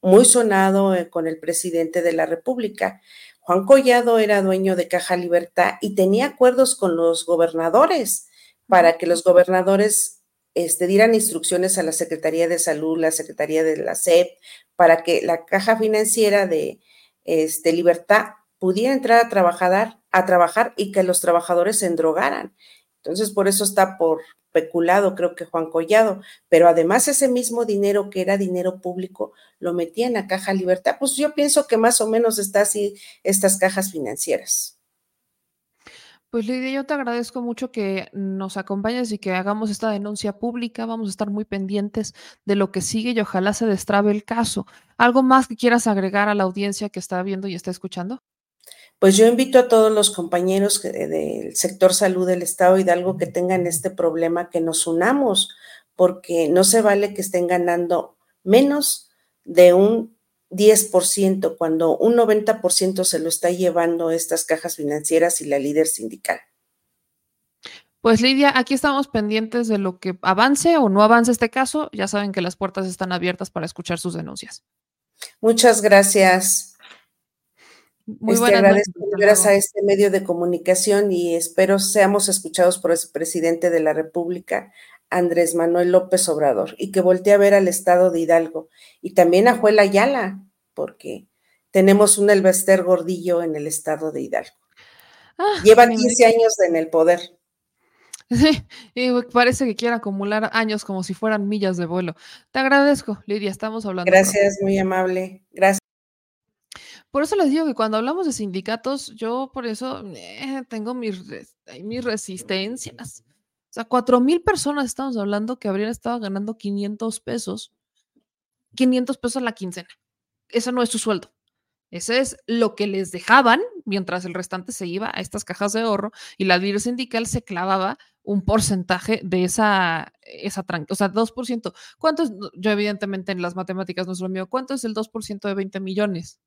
Speaker 6: muy sonado eh, con el presidente de la República. Juan Collado era dueño de Caja Libertad y tenía acuerdos con los gobernadores para que los gobernadores este, dieran instrucciones a la Secretaría de Salud, la Secretaría de la SEP, para que la caja financiera de este, Libertad pudiera entrar a trabajar, a trabajar y que los trabajadores se endrogaran. Entonces, por eso está por peculado, creo que Juan Collado, pero además ese mismo dinero que era dinero público lo metía en la caja Libertad. Pues yo pienso que más o menos está así estas cajas financieras.
Speaker 1: Pues Lidia, yo te agradezco mucho que nos acompañes y que hagamos esta denuncia pública. Vamos a estar muy pendientes de lo que sigue y ojalá se destrabe el caso. ¿Algo más que quieras agregar a la audiencia que está viendo y está escuchando?
Speaker 6: Pues yo invito a todos los compañeros del sector salud del Estado Hidalgo que tengan este problema, que nos unamos, porque no se vale que estén ganando menos de un 10% cuando un 90% se lo está llevando estas cajas financieras y la líder sindical.
Speaker 1: Pues Lidia, aquí estamos pendientes de lo que avance o no avance este caso. Ya saben que las puertas están abiertas para escuchar sus denuncias.
Speaker 6: Muchas gracias. Muy este, agradezco gracias a este medio de comunicación y espero seamos escuchados por el presidente de la República, Andrés Manuel López Obrador, y que voltee a ver al estado de Hidalgo y también a Juela Ayala, porque tenemos un Elvester Gordillo en el estado de Hidalgo. Ah, Lleva 15 años en el poder.
Speaker 1: Sí, y parece que quiere acumular años como si fueran millas de vuelo. Te agradezco, Lidia, estamos hablando.
Speaker 6: Gracias, muy amable. Gracias.
Speaker 1: Por eso les digo que cuando hablamos de sindicatos, yo por eso eh, tengo mis, mis resistencias. O sea, cuatro mil personas estamos hablando que habrían estado ganando 500 pesos, 500 pesos la quincena. Eso no es su sueldo. Ese es lo que les dejaban mientras el restante se iba a estas cajas de ahorro y la líder sindical se clavaba un porcentaje de esa, esa o sea, 2%. ¿Cuánto es? Yo evidentemente en las matemáticas no es lo mío. ¿Cuánto es el 2% de 20 millones?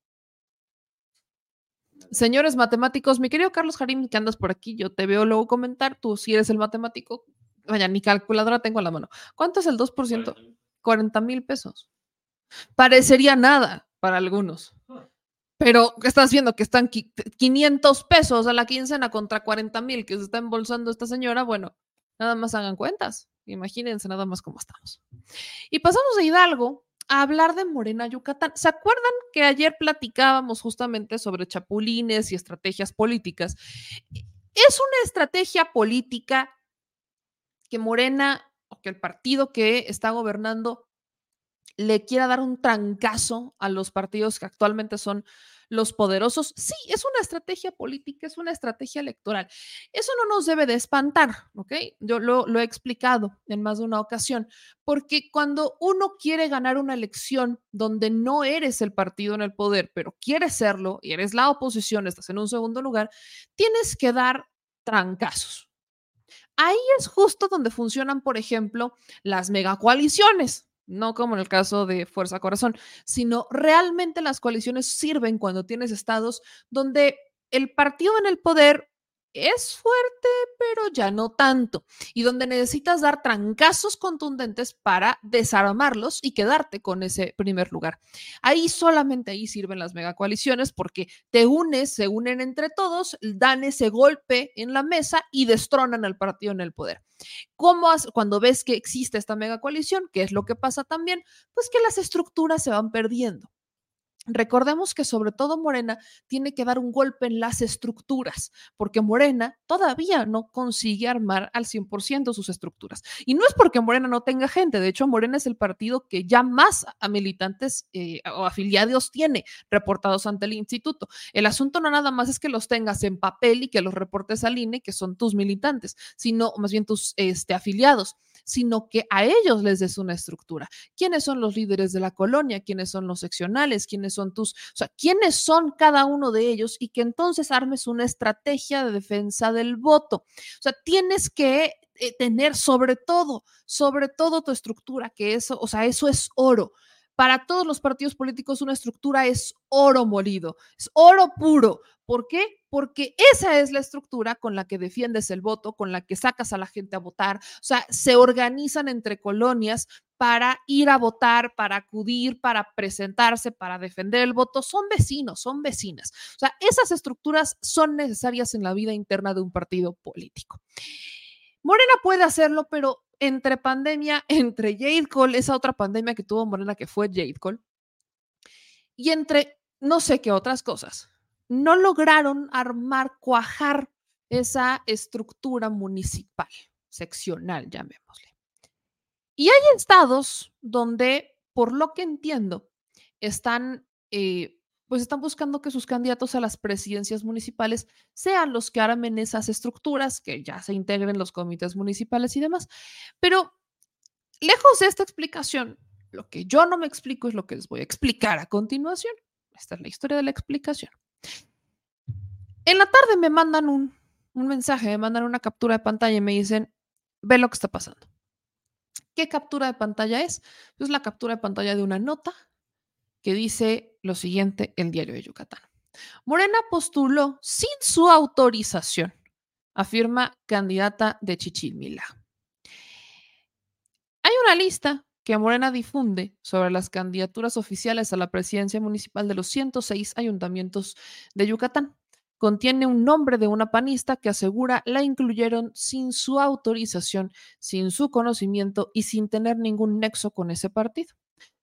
Speaker 1: Señores matemáticos, mi querido Carlos Jarim, que andas por aquí, yo te veo luego comentar, tú si eres el matemático, vaya, ni calculadora tengo a la mano. ¿Cuánto es el 2%? 40 mil pesos. Parecería nada para algunos. Pero estás viendo que están 500 pesos a la quincena contra 40 mil que se está embolsando esta señora. Bueno, nada más hagan cuentas. Imagínense nada más cómo estamos. Y pasamos de Hidalgo a hablar de Morena Yucatán. ¿Se acuerdan que ayer platicábamos justamente sobre chapulines y estrategias políticas? Es una estrategia política que Morena o que el partido que está gobernando le quiera dar un trancazo a los partidos que actualmente son los poderosos. Sí, es una estrategia política, es una estrategia electoral. Eso no nos debe de espantar, ¿ok? Yo lo, he explicado en más de una ocasión, porque cuando uno quiere ganar una elección donde no eres el partido en el poder, pero quieres serlo y eres la oposición, estás en un segundo lugar, tienes que dar trancazos. Ahí es justo donde funcionan, por ejemplo, las megacoaliciones no como en el caso de Fuerza Corazón, sino realmente las coaliciones sirven cuando tienes estados donde el partido en el poder es fuerte, pero ya no tanto, y donde necesitas dar trancazos contundentes para desarmarlos y quedarte con ese primer lugar. Ahí solamente ahí sirven las megacoaliciones porque te unes, se unen entre todos, dan ese golpe en la mesa y destronan al partido en el poder. ¿Cómo cuando ves que existe esta megacoalición, qué es lo que pasa también? Pues que las estructuras se van perdiendo. Recordemos que sobre todo Morena tiene que dar un golpe en las estructuras, porque Morena todavía no consigue armar al 100% sus estructuras. Y no es porque Morena no tenga gente, de hecho Morena es el partido que ya más a militantes eh, o afiliados tiene reportados ante el instituto. El asunto no nada más es que los tengas en papel y que los reportes al INE, que son tus militantes, sino más bien tus este, afiliados sino que a ellos les des una estructura. ¿Quiénes son los líderes de la colonia? ¿Quiénes son los seccionales? ¿Quiénes son tus, o sea, quiénes son cada uno de ellos? Y que entonces armes una estrategia de defensa del voto. O sea, tienes que eh, tener sobre todo, sobre todo tu estructura, que eso, o sea, eso es oro. Para todos los partidos políticos una estructura es oro molido, es oro puro. ¿Por qué? Porque esa es la estructura con la que defiendes el voto, con la que sacas a la gente a votar. O sea, se organizan entre colonias para ir a votar, para acudir, para presentarse, para defender el voto. Son vecinos, son vecinas. O sea, esas estructuras son necesarias en la vida interna de un partido político. Morena puede hacerlo, pero entre pandemia, entre Jade Cole, esa otra pandemia que tuvo Morena que fue Jade Cole, y entre no sé qué otras cosas, no lograron armar, cuajar esa estructura municipal, seccional, llamémosle. Y hay estados donde, por lo que entiendo, están eh, pues están buscando que sus candidatos a las presidencias municipales sean los que armen esas estructuras, que ya se integren los comités municipales y demás. Pero lejos de esta explicación, lo que yo no me explico es lo que les voy a explicar a continuación. Esta es la historia de la explicación. En la tarde me mandan un, mensaje, me mandan una captura de pantalla y me dicen, ve lo que está pasando. ¿Qué captura de pantalla es? Es la captura de pantalla de una nota que dice lo siguiente el diario de Yucatán. Morena postuló sin su autorización, afirma candidata de Chichilmila. Hay una lista que Morena difunde sobre las candidaturas oficiales a la presidencia municipal de los 106 ayuntamientos de Yucatán. Contiene un nombre de una panista que asegura la incluyeron sin su autorización, sin su conocimiento y sin tener ningún nexo con ese partido.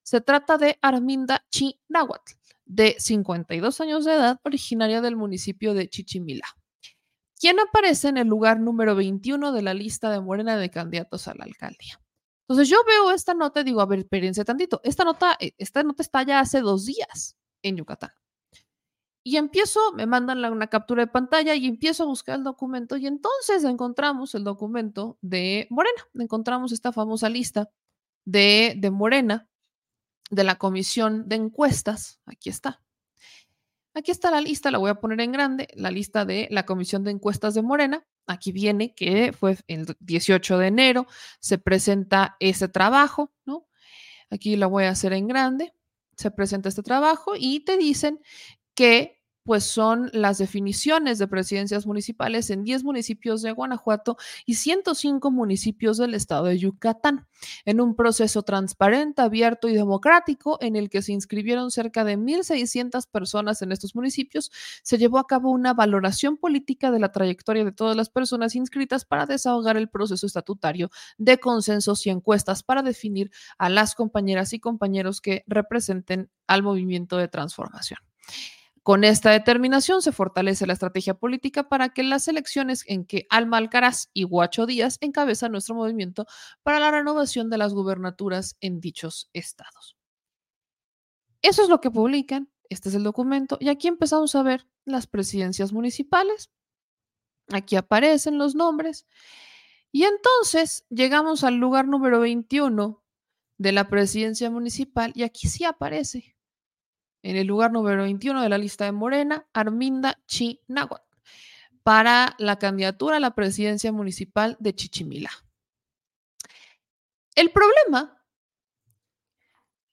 Speaker 1: Se trata de Arminda Chinahuatl, de 52 años de edad, originaria del municipio de Chichimila, quien aparece en el lugar número 21 de la lista de Morena de candidatos a la alcaldía. Entonces yo veo esta nota y digo, a ver, espérense tantito. Esta nota, eh, esta nota está ya hace dos días en Yucatán. Y empiezo, me mandan una captura de pantalla y empiezo a buscar el documento y entonces encontramos el documento de Morena, encontramos esta famosa lista de, de Morena de la comisión de encuestas. Aquí está. Aquí está la lista, la voy a poner en grande, la lista de la comisión de encuestas de Morena. Aquí viene que fue el 18 de enero, se presenta ese trabajo, ¿no? Aquí la voy a hacer en grande, se presenta este trabajo y te dicen que pues son las definiciones de presidencias municipales en 10 municipios de Guanajuato y 105 municipios del estado de Yucatán, en un proceso transparente, abierto y democrático en el que se inscribieron cerca de 1.600 personas en estos municipios, se llevó a cabo una valoración política de la trayectoria de todas las personas inscritas para desahogar el proceso estatutario de consensos y encuestas para definir a las compañeras y compañeros que representen al movimiento de transformación. Con esta determinación se fortalece la estrategia política para que las elecciones en que Alma Alcaraz y Guacho Díaz encabezan nuestro movimiento para la renovación de las gubernaturas en dichos estados. Eso es lo que publican, este es el documento, y aquí empezamos a ver las presidencias municipales. Aquí aparecen los nombres. Y entonces llegamos al lugar número 21 de la presidencia municipal y aquí sí aparece en el lugar número 21 de la lista de Morena, Arminda Chinahuat, para la candidatura a la presidencia municipal de Chichimila. El problema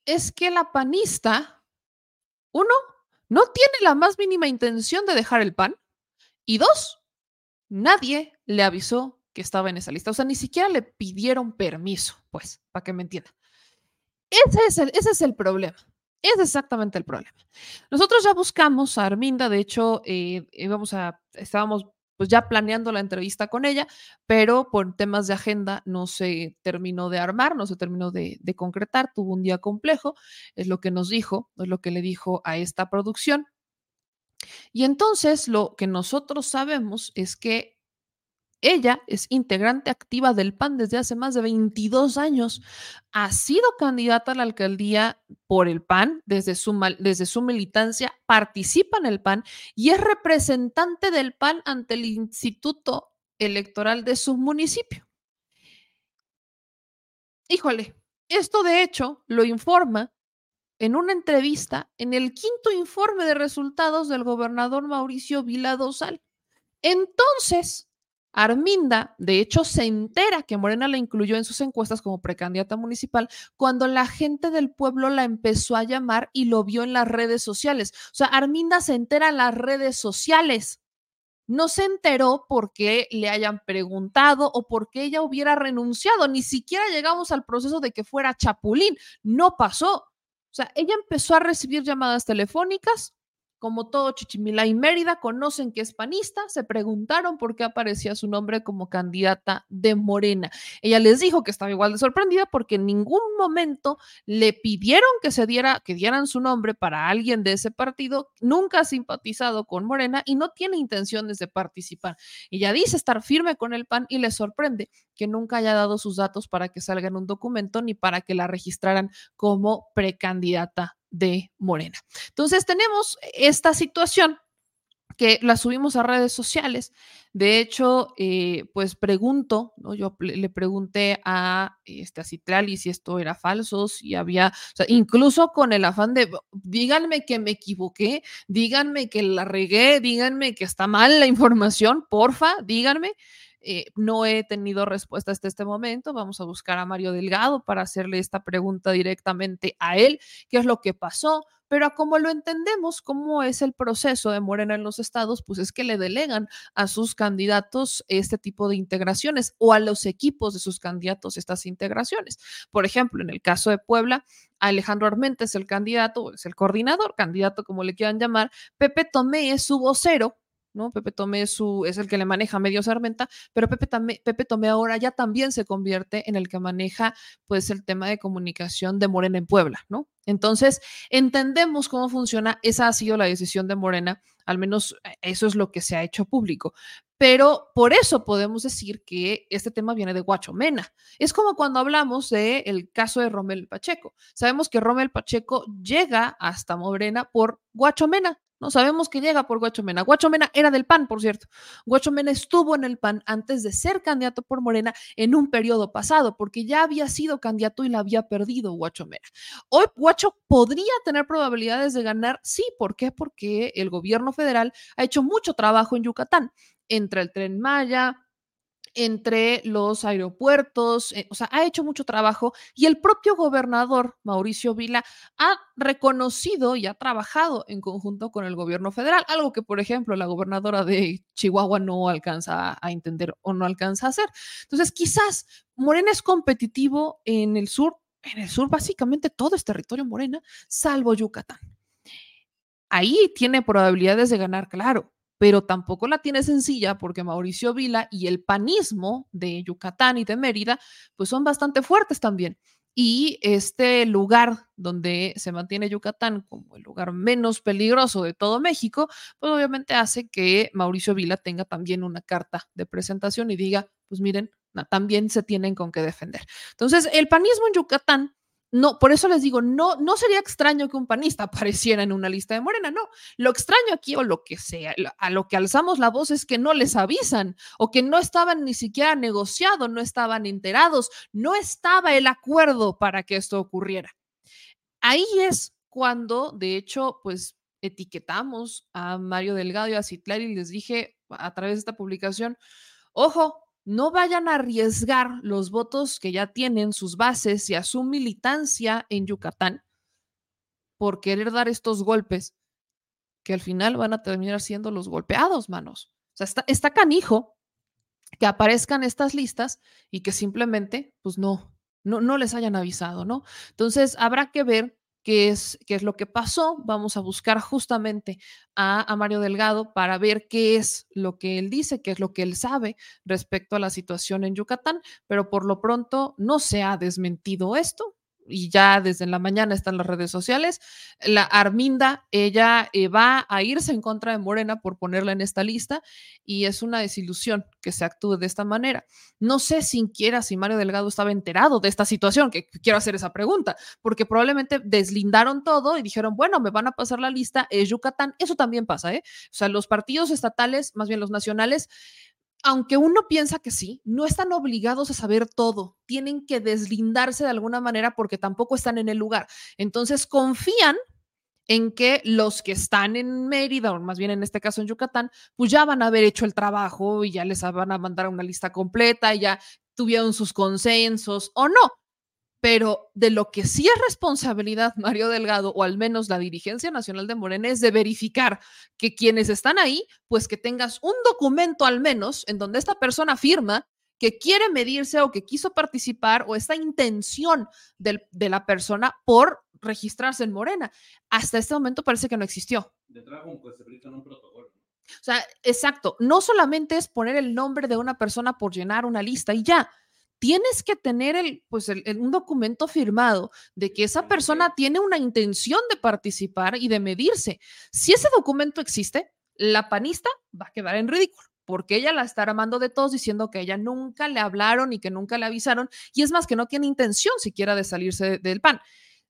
Speaker 1: es que la panista, uno, no tiene la más mínima intención de dejar el PAN, y dos, nadie le avisó que estaba en esa lista. O sea, ni siquiera le pidieron permiso, pues, para que me entienda. Ese es el, ese es el problema. Es exactamente el problema. Nosotros ya buscamos a Arminda, de hecho, eh, íbamos a, estábamos pues ya planeando la entrevista con ella, pero por temas de agenda no se terminó de armar, no se terminó de, de concretar, tuvo un día complejo, es lo que nos dijo, es lo que le dijo a esta producción. Y entonces lo que nosotros sabemos es que ella es integrante activa del PAN desde hace más de 22 años. Ha sido candidata a la alcaldía por el PAN desde su, desde su militancia, participa en el PAN y es representante del PAN ante el Instituto Electoral de su municipio. Híjole, esto de hecho lo informa en una entrevista en el quinto informe de resultados del gobernador Mauricio Vila Dosal. Entonces, Arminda, de hecho, se entera que Morena la incluyó en sus encuestas como precandidata municipal cuando la gente del pueblo la empezó a llamar y lo vio en las redes sociales. O sea, Arminda se entera en las redes sociales. No se enteró porque le hayan preguntado o porque ella hubiera renunciado. Ni siquiera llegamos al proceso de que fuera Chapulín. No pasó. O sea, ella empezó a recibir llamadas telefónicas como todo Chichimilá y Mérida, conocen que es panista, se preguntaron por qué aparecía su nombre como candidata de Morena. Ella les dijo que estaba igual de sorprendida porque en ningún momento le pidieron que se diera, que dieran su nombre para alguien de ese partido, nunca ha simpatizado con Morena y no tiene intenciones de participar. Ella dice estar firme con el PAN y le sorprende que nunca haya dado sus datos para que salga en un documento ni para que la registraran como precandidata de Morena. Entonces tenemos esta situación que la subimos a redes sociales. De hecho, eh, pues pregunto, ¿no? yo le pregunté a, este, a Citlali si esto era falso, si había, incluso con el afán de, díganme que me equivoqué, díganme que la regué, díganme que está mal la información, porfa, díganme. Eh, no he tenido respuesta hasta este momento. Vamos a buscar a Mario Delgado para hacerle esta pregunta directamente a él, qué es lo que pasó. Pero como lo entendemos, cómo es el proceso de Morena en los estados, pues es que le delegan a sus candidatos este tipo de integraciones o a los equipos de sus candidatos estas integraciones. Por ejemplo, en el caso de Puebla, Alejandro Armenta es el candidato, es el coordinador, candidato como le quieran llamar, Pepe Tomé es su vocero ¿no? Pepe Tomé su, es el que le maneja Medio Sarmenta, pero Pepe, Pepe Tomé ahora ya también se convierte en el que maneja pues el tema de comunicación de Morena en Puebla, ¿no? Entonces, entendemos cómo funciona, esa ha sido la decisión de Morena, al menos eh, eso es lo que se ha hecho público. Pero por eso podemos decir que este tema viene de Guachomena. Es como cuando hablamos del el caso de Romel Pacheco. Sabemos que Romel Pacheco llega hasta Morena por Guachomena, no sabemos que llega por Guachomena. Guachomena era del PAN, por cierto. Guachomena estuvo en el PAN antes de ser candidato por Morena en un periodo pasado, porque ya había sido candidato y la había perdido Guachomena. Hoy Guacho podría tener probabilidades de ganar, sí. ¿Por qué? Porque el gobierno federal ha hecho mucho trabajo en Yucatán, entre el tren Maya, entre los aeropuertos, eh, o sea, ha hecho mucho trabajo y el propio gobernador Mauricio Vila ha reconocido y ha trabajado en conjunto con el gobierno federal, algo que, por ejemplo, la gobernadora de Chihuahua no alcanza a entender o no alcanza a hacer. Entonces, quizás Morena es competitivo en el sur, en el sur básicamente todo es territorio Morena, salvo Yucatán. Ahí tiene probabilidades de ganar, claro, pero tampoco la tiene sencilla porque Mauricio Vila y el panismo de Yucatán y de Mérida, pues son bastante fuertes también. Y este lugar donde se mantiene Yucatán como el lugar menos peligroso de todo México, pues obviamente hace que Mauricio Vila tenga también una carta de presentación y diga, pues miren, también se tienen con qué defender. Entonces, el panismo en Yucatán no, por eso les digo, no, no sería extraño que un panista apareciera en una lista de Morena, no. Lo extraño aquí o lo que sea, a lo que alzamos la voz es que no les avisan o que no estaban ni siquiera negociados, no estaban enterados, no estaba el acuerdo para que esto ocurriera. Ahí es cuando, de hecho, pues etiquetamos a Mario Delgado y a Citlari y les dije a través de esta publicación, ojo, no vayan a arriesgar los votos que ya tienen sus bases y a su militancia en Yucatán por querer dar estos golpes que al final van a terminar siendo los golpeados, manos. O sea, está, está canijo que aparezcan estas listas y que simplemente, pues no, no, no les hayan avisado, ¿no? Entonces, habrá que ver qué es, qué es lo que pasó. Vamos a buscar justamente a, a, Mario Delgado para ver qué es lo que él dice, qué es lo que él sabe respecto a la situación en Yucatán, pero por lo pronto no se ha desmentido esto y ya desde la mañana están las redes sociales. La Arminda, ella eh, va a irse en contra de Morena por ponerla en esta lista y es una desilusión que se actúe de esta manera. No sé siquiera si Mario Delgado estaba enterado de esta situación, que quiero hacer esa pregunta, porque probablemente deslindaron todo y dijeron, bueno, me van a pasar la lista, es Yucatán. Eso también pasa, ¿eh? O sea, los partidos estatales, más bien los nacionales, aunque uno piensa que sí, no están obligados a saber todo, tienen que deslindarse de alguna manera porque tampoco están en el lugar. Entonces confían en que los que están en Mérida, o más bien en este caso en Yucatán, pues ya van a haber hecho el trabajo y ya les van a mandar una lista completa, ya tuvieron sus consensos o no pero de lo que sí es responsabilidad Mario Delgado, o al menos la dirigencia nacional de Morena, es de verificar que quienes están ahí, pues que tengas un documento al menos en donde esta persona firma que quiere medirse o que quiso participar o esta intención de la persona por registrarse en Morena. Hasta este momento parece que no existió. De pues se un protocolo. O sea, exacto, no solamente es poner el nombre de una persona por llenar una lista y ya, tienes que tener el, pues un documento firmado de que esa persona tiene una intención de participar y de medirse. Si ese documento existe, la panista va a quedar en ridículo porque ella la está armando de todos diciendo que ella nunca le hablaron y que nunca le avisaron, y es más que no tiene intención siquiera de salirse del PAN.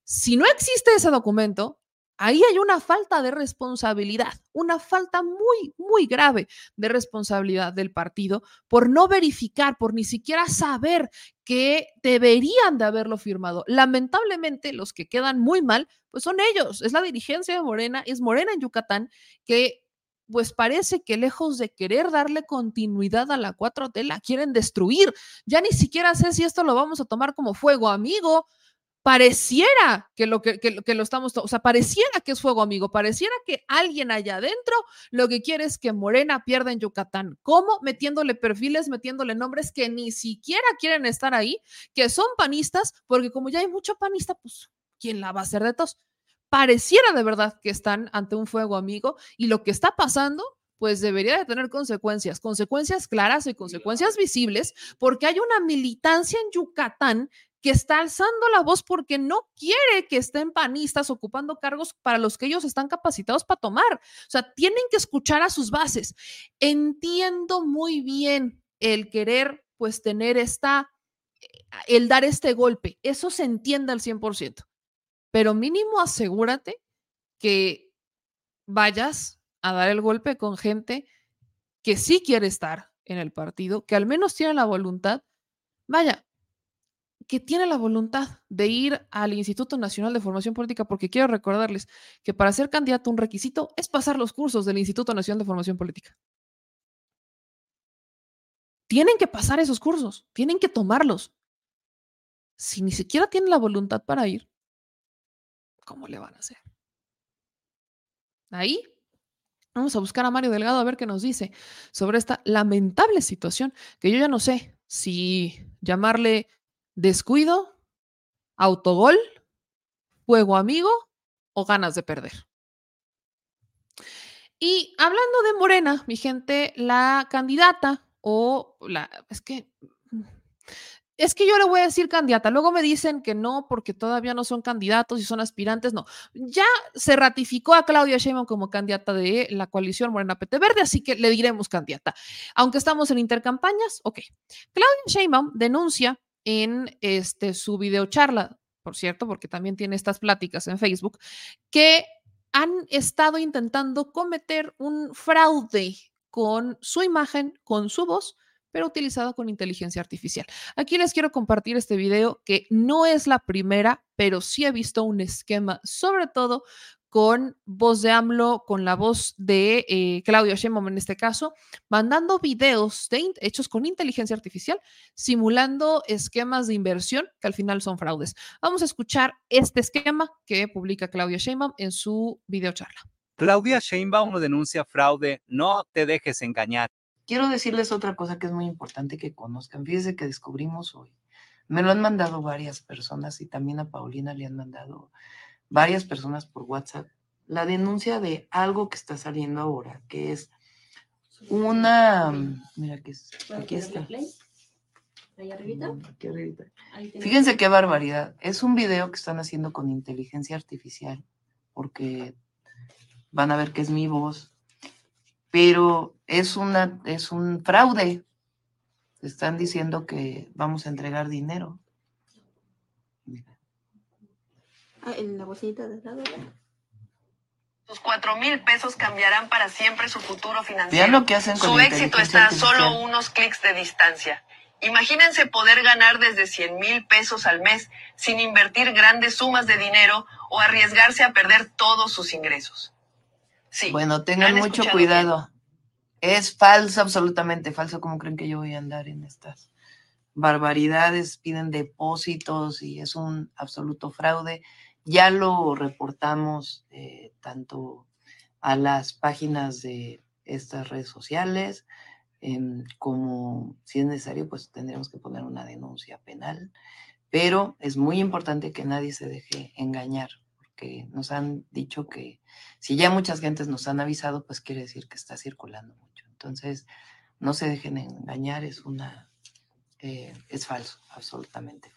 Speaker 1: Si no existe ese documento, Ahí hay una falta de responsabilidad, una falta muy, muy grave de responsabilidad del partido por no verificar, por ni siquiera saber que deberían de haberlo firmado. Lamentablemente, los que quedan muy mal, pues son ellos, es la dirigencia de Morena, es Morena en Yucatán, que pues parece que lejos de querer darle continuidad a la 4T, la quieren destruir. Ya ni siquiera sé si esto lo vamos a tomar como fuego amigo, pareciera que lo que, que, lo estamos, o sea, pareciera que es fuego amigo, pareciera que alguien allá adentro lo que quiere es que Morena pierda en Yucatán. ¿Cómo? Metiéndole perfiles, metiéndole nombres que ni siquiera quieren estar ahí, que son panistas, porque como ya hay mucho panista, pues, ¿quién la va a hacer de todos? Pareciera de verdad que están ante un fuego amigo y lo que está pasando pues debería de tener consecuencias, consecuencias claras y consecuencias visibles, porque hay una militancia en Yucatán que está alzando la voz porque no quiere que estén panistas ocupando cargos para los que ellos están capacitados para tomar. O sea, tienen que escuchar a sus bases. Entiendo muy bien el querer, pues, tener esta, el dar este golpe. Eso se entiende al 100%. Pero mínimo asegúrate que vayas a dar el golpe con gente que sí quiere estar en el partido, que al menos tiene la voluntad. Vaya, que tiene la voluntad de ir al Instituto Nacional de Formación Política, porque quiero recordarles que para ser candidato un requisito es pasar los cursos del Instituto Nacional de Formación Política. tienen que pasar esos cursos, tienen que tomarlos. Si ni siquiera tienen la voluntad para ir, ¿cómo le van a hacer? Ahí vamos a buscar a Mario Delgado a ver qué nos dice sobre esta lamentable situación que yo ya no sé si llamarle descuido, autogol, juego amigo o ganas de perder. Y hablando de Morena, mi gente, la candidata o la, es que, es que yo le voy a decir candidata, luego me dicen que no porque todavía no son candidatos y son aspirantes, no. Ya se ratificó a Claudia Sheinbaum como candidata de la coalición Morena PT Verde, así que le diremos candidata. Aunque estamos en intercampañas, ok. Claudia Sheinbaum denuncia en este, su videocharla, por cierto, porque también tiene estas pláticas en Facebook, que han estado intentando cometer un fraude con su imagen, con su voz, pero utilizado con inteligencia artificial. Aquí les quiero compartir este video que no es la primera, pero sí he visto un esquema, sobre todo con voz de AMLO, con la voz de eh, Claudio Sheinbaum en este caso, mandando videos hechos con inteligencia artificial, simulando esquemas de inversión que al final son fraudes. Vamos a escuchar este esquema que publica Claudia Sheinbaum en su videocharla.
Speaker 7: Claudia Sheinbaum denuncia fraude, no te dejes engañar.
Speaker 8: Quiero decirles otra cosa que es muy importante que conozcan. Fíjense que descubrimos hoy. Me lo han mandado varias personas y también a Paulina le han mandado varias personas por WhatsApp la denuncia de algo que está saliendo ahora, que es una, mira que es, aquí está. Ahí arribita. Mm, aquí arribita. Fíjense qué barbaridad. Es un video que están haciendo con inteligencia artificial, porque van a ver que es mi voz, pero es una, es un fraude. Están diciendo que vamos a entregar dinero.
Speaker 9: Ah, en la bolsita de lado.
Speaker 10: Sus cuatro mil pesos cambiarán para siempre su futuro financiero.
Speaker 8: Vean lo que hacen con
Speaker 10: Su éxito está a solo unos clics de distancia. Imagínense poder ganar desde 100 mil pesos al mes sin invertir grandes sumas de dinero o arriesgarse a perder todos sus ingresos.
Speaker 8: Sí. Bueno, tengan mucho cuidado. Es falso, absolutamente falso. ¿Cómo creen que yo voy a andar en estas barbaridades? Piden depósitos y es un absoluto fraude. Ya lo reportamos eh, tanto a las páginas de estas redes sociales, em, como si es necesario, pues tendremos que poner una denuncia penal. Pero es muy importante que nadie se deje engañar, porque nos han dicho que si ya muchas gentes nos han avisado, pues quiere decir que está circulando mucho. Entonces, no se dejen engañar, es una, eh, es falso, absolutamente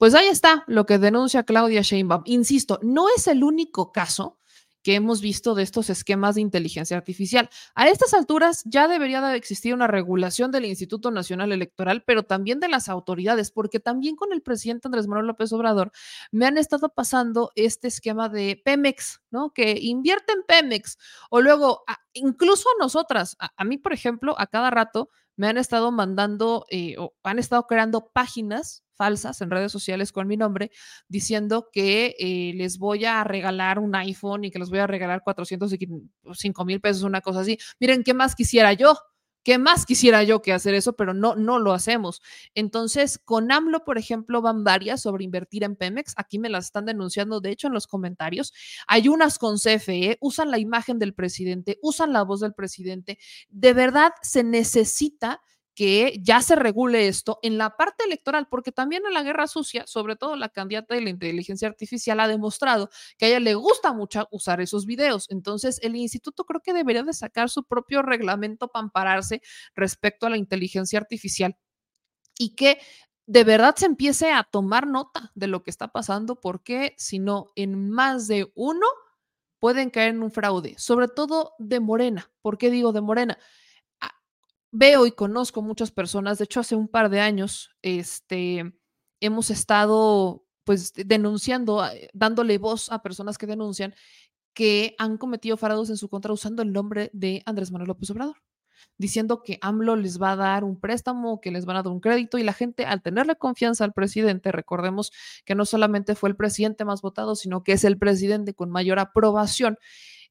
Speaker 1: Pues ahí está lo que denuncia Claudia Sheinbaum. Insisto, no es el único caso que hemos visto de estos esquemas de inteligencia artificial. A estas alturas ya debería de existir una regulación del Instituto Nacional Electoral, pero también de las autoridades, porque también con el presidente Andrés Manuel López Obrador me han estado pasando este esquema de Pemex, ¿no? Que invierte en Pemex o luego, incluso a nosotras, a mí, por ejemplo, a cada rato me han estado mandando eh, o han estado creando páginas falsas en redes sociales con mi nombre diciendo que eh, les voy a regalar un iPhone y que les voy a regalar 405 mil pesos, una cosa así. Miren, ¿qué más quisiera yo? ¿Qué más quisiera yo que hacer eso? Pero no, no lo hacemos. Entonces, con AMLO, por ejemplo, van varias sobre invertir en Pemex. Aquí me las están denunciando, de hecho, en los comentarios. Hay unas con CFE, usan la imagen del presidente, usan la voz del presidente. De verdad, se necesita que ya se regule esto en la parte electoral, porque también en la guerra sucia, sobre todo la candidata de la inteligencia artificial ha demostrado que a ella le gusta mucho usar esos videos. Entonces, el instituto creo que debería de sacar su propio reglamento para ampararse respecto a la inteligencia artificial y que de verdad se empiece a tomar nota de lo que está pasando, porque si no, en más de uno pueden caer en un fraude, sobre todo de Morena. ¿Por qué digo de Morena? Veo y conozco muchas personas, de hecho hace un par de años, este, hemos estado pues denunciando, eh, dándole voz a personas que denuncian que han cometido fraudes en su contra usando el nombre de Andrés Manuel López Obrador, diciendo que AMLO les va a dar un préstamo, que les van a dar un crédito y la gente al tenerle confianza al presidente, recordemos que no solamente fue el presidente más votado, sino que es el presidente con mayor aprobación,